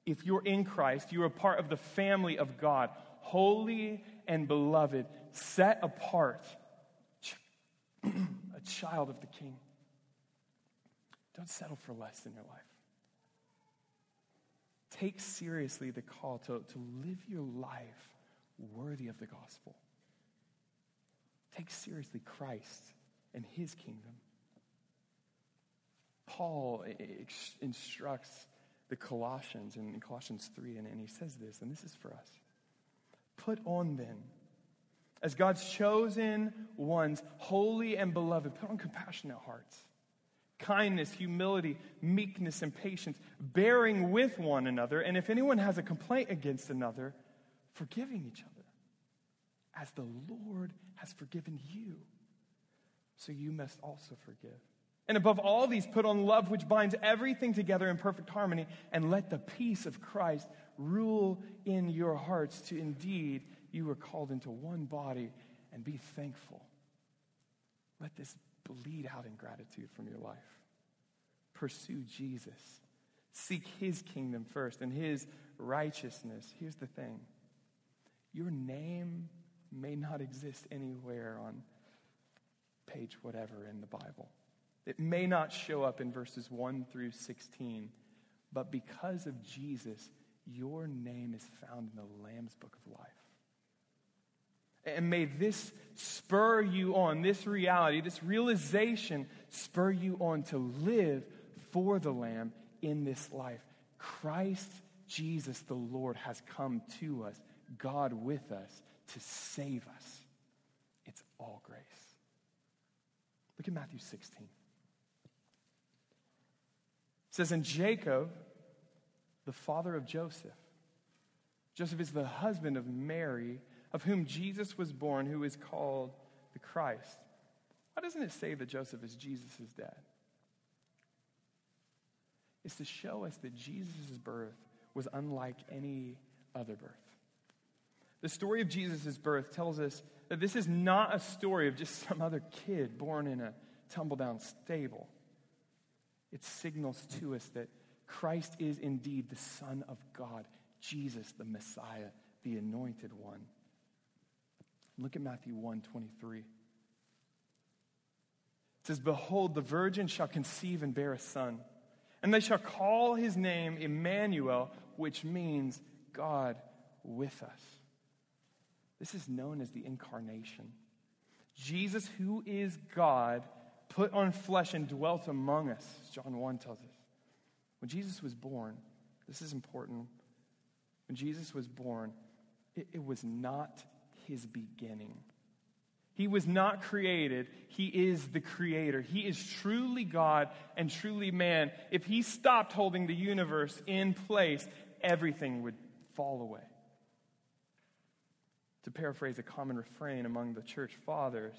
If you're in Christ, you are part of the family of God, holy and beloved, set apart, a child of the King. Don't settle for less in your life. Take seriously the call to, to live your life worthy of the gospel. Take seriously Christ and his kingdom. Paul instructs the Colossians in Colossians 3, and, he says this, and this is for us. Put on then, as God's chosen ones, holy and beloved, put on compassionate hearts, kindness, humility, meekness, and patience, bearing with one another, and if anyone has a complaint against another, forgiving each other, as the Lord has forgiven you so you must also forgive. And above all these, put on love, which binds everything together in perfect harmony, and let the peace of Christ rule in your hearts, to indeed you were called into one body, and be thankful. Let this bleed out in gratitude from your life. Pursue Jesus. Seek his kingdom first and his righteousness. Here's the thing your name may not exist anywhere on page whatever in the Bible. It may not show up in verses 1 through 16, but because of Jesus, your name is found in the Lamb's book of life. And may this spur you on, this reality, this realization spur you on to live for the Lamb in this life. Christ Jesus the Lord has come to us, God with us, to save us. It's all grace. Look at Matthew 16. Says, And Jacob, the father of Joseph, Joseph is the husband of Mary, of whom Jesus was born, who is called the Christ. Why doesn't it say that Joseph is Jesus' dad? It's to show us that Jesus' birth was unlike any other birth. The story of Jesus' birth tells us that this is not a story of just some other kid born in a tumble down stable. It signals to us that Christ is indeed the Son of God, Jesus, the Messiah, the anointed one. Look at Matthew 1 23. It says, Behold, the virgin shall conceive and bear a son, and they shall call his name Emmanuel, which means God with us. This is known as the incarnation. Jesus, who is God, put on flesh and dwelt among us, John 1 tells us. When Jesus was born, this is important. When Jesus was born, it, it was not his beginning. He was not created. He is the creator. He is truly God and truly man. If he stopped holding the universe in place, everything would fall away. To paraphrase a common refrain among the church fathers,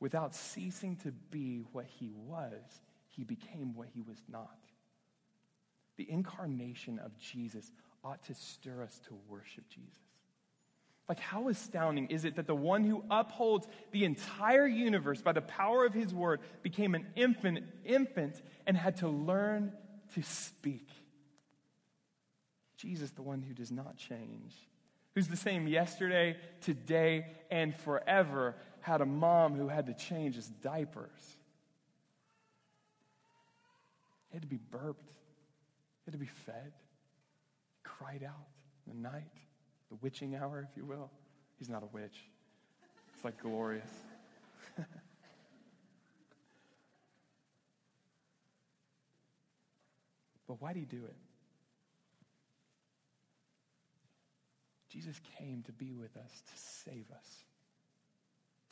without ceasing to be what he was, he became what he was not. The incarnation of Jesus ought to stir us to worship Jesus. Like, how astounding is it that the one who upholds the entire universe by the power of his word became an infant, infant and had to learn to speak? Jesus, the one who does not change, who's the same yesterday, today, and forever, had a mom who had to change his diapers. He had to be burped, he had to be fed, he cried out in the night the witching hour, if you will. He's not a witch. It's like glorious. but why did he do it? Jesus came to be with us, to save us,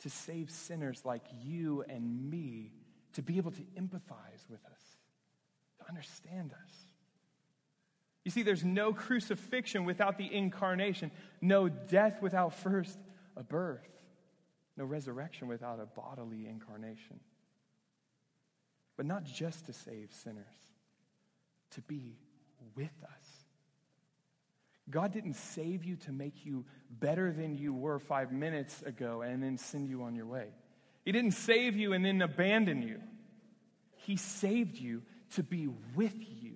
to save sinners like you and me, to be able to empathize with us, to understand us. You see, there's no crucifixion without the incarnation, no death without first a birth, no resurrection without a bodily incarnation. But not just to save sinners, to be with us. God didn't save you to make you better than you were five minutes ago and then send you on your way. He didn't save you and then abandon you. He saved you to be with you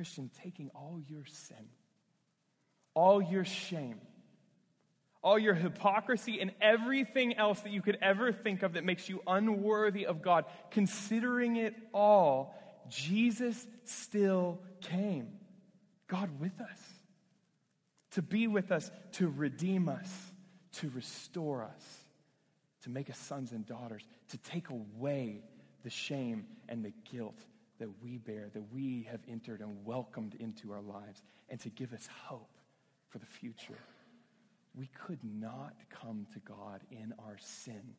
Christian, taking all your sin, all your shame, all your hypocrisy, and everything else that you could ever think of that makes you unworthy of God, considering it all, Jesus still came. God with us, to be with us, to redeem us, to restore us, to make us sons and daughters, to take away the shame and the guilt that we bear, that we have entered and welcomed into our lives, and to give us hope for the future. We could not come to God in our sin.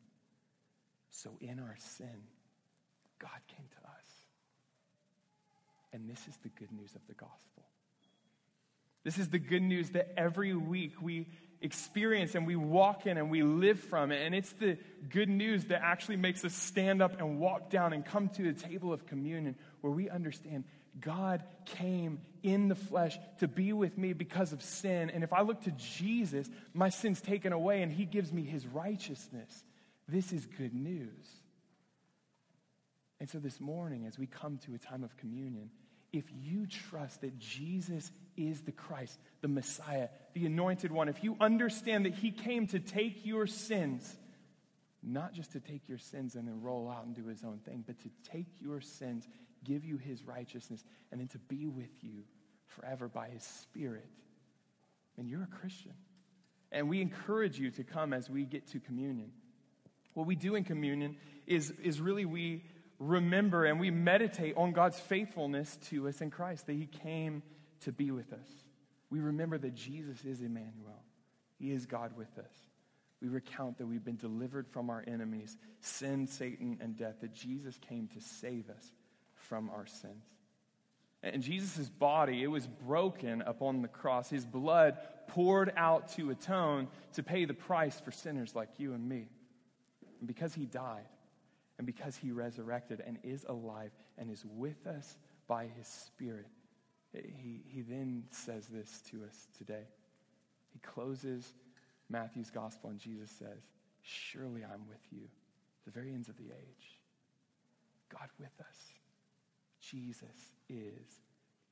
So, in our sin, God came to us. And this is the good news of the gospel. This is the good news that every week we experience and we walk in and we live from it. And it's the good news that actually makes us stand up and walk down and come to the table of communion where we understand God came in the flesh to be with me because of sin. And if I look to Jesus, my sin's taken away and he gives me his righteousness. This is good news. And so this morning, as we come to a time of communion, if you trust that Jesus is the Christ, the Messiah, the anointed one, if you understand that he came to take your sins, not just to take your sins and then roll out and do his own thing, but to take your sins, give you his righteousness, and then to be with you forever by his Spirit, and you're a Christian. And we encourage you to come as we get to communion. What we do in communion is, is really we remember and we meditate on God's faithfulness to us in Christ, that He came to be with us. We remember that Jesus is Emmanuel, He is God with us. We recount that we've been delivered from our enemies, sin, Satan, and death, that Jesus came to save us from our sins. And Jesus' body, it was broken upon the cross. His blood poured out to atone, to pay the price for sinners like you and me. And because he died, and because he resurrected and is alive and is with us by his Spirit, he, he then says this to us today. He closes Matthew's gospel, and Jesus says, Surely I'm with you the very ends of the age. God with us. Jesus is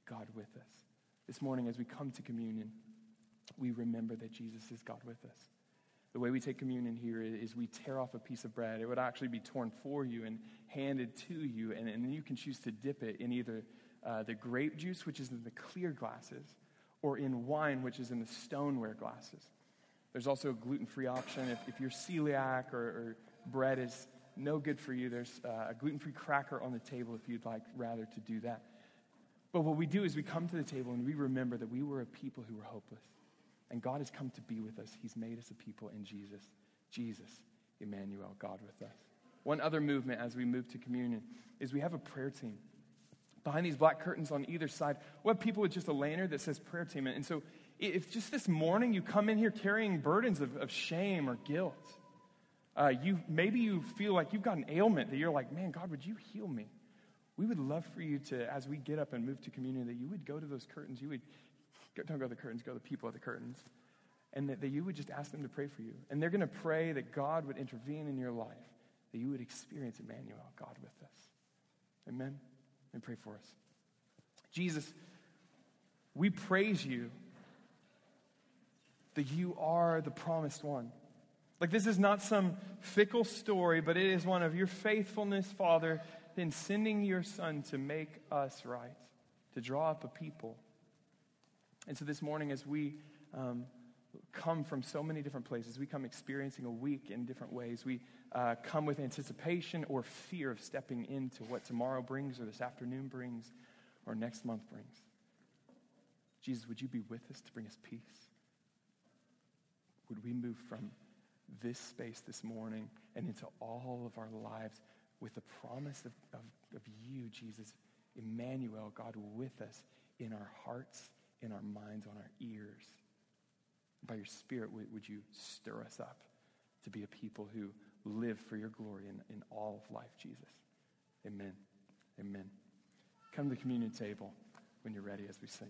God with us. This morning, as we come to communion, we remember that Jesus is God with us. The way we take communion here is we tear off a piece of bread. It would actually be torn for you and handed to you, and, and you can choose to dip it in either uh, the grape juice, which is in the clear glasses, or in wine, which is in the stoneware glasses. There's also a gluten free option. If, if you're celiac or, or, bread is no good for you, there's uh, a gluten free cracker on the table if you'd like rather to do that. But what we do is we come to the table and we remember that we were a people who were hopeless. And God has come to be with us. He's made us a people in Jesus. Jesus, Emmanuel, God with us. One other movement as we move to communion is we have a prayer team. Behind these black curtains on either side, we have people with just a lanyard that says prayer team. And so if just this morning you come in here carrying burdens of, of shame or guilt, uh, you, maybe you feel like you've got an ailment that you're like, man, God, would you heal me? We would love for you to, as we get up and move to communion, that you would go to those curtains. You would, don't go to the curtains, go to the people at the curtains. And that, that you would just ask them to pray for you. And they're going to pray that God would intervene in your life, that you would experience Emmanuel, God with us. Amen? And pray for us. Jesus, we praise you that you are the promised one. Like, this is not some fickle story, but it is one of your faithfulness, Father, in sending your Son to make us right, to draw up a people. And so this morning, as we um, come from so many different places, we come experiencing a week in different ways. We uh, come with anticipation or fear of stepping into what tomorrow brings, or this afternoon brings, or next month brings. Jesus, would you be with us to bring us peace? Would we move from this space this morning and into all of our lives with the promise of, of, of you, Jesus, Emmanuel, God with us in our hearts, in our minds, on our ears. By your Spirit, would, you stir us up to be a people who live for your glory in, in all of life, Jesus? Amen. Amen. Come to the communion table when you're ready as we sing.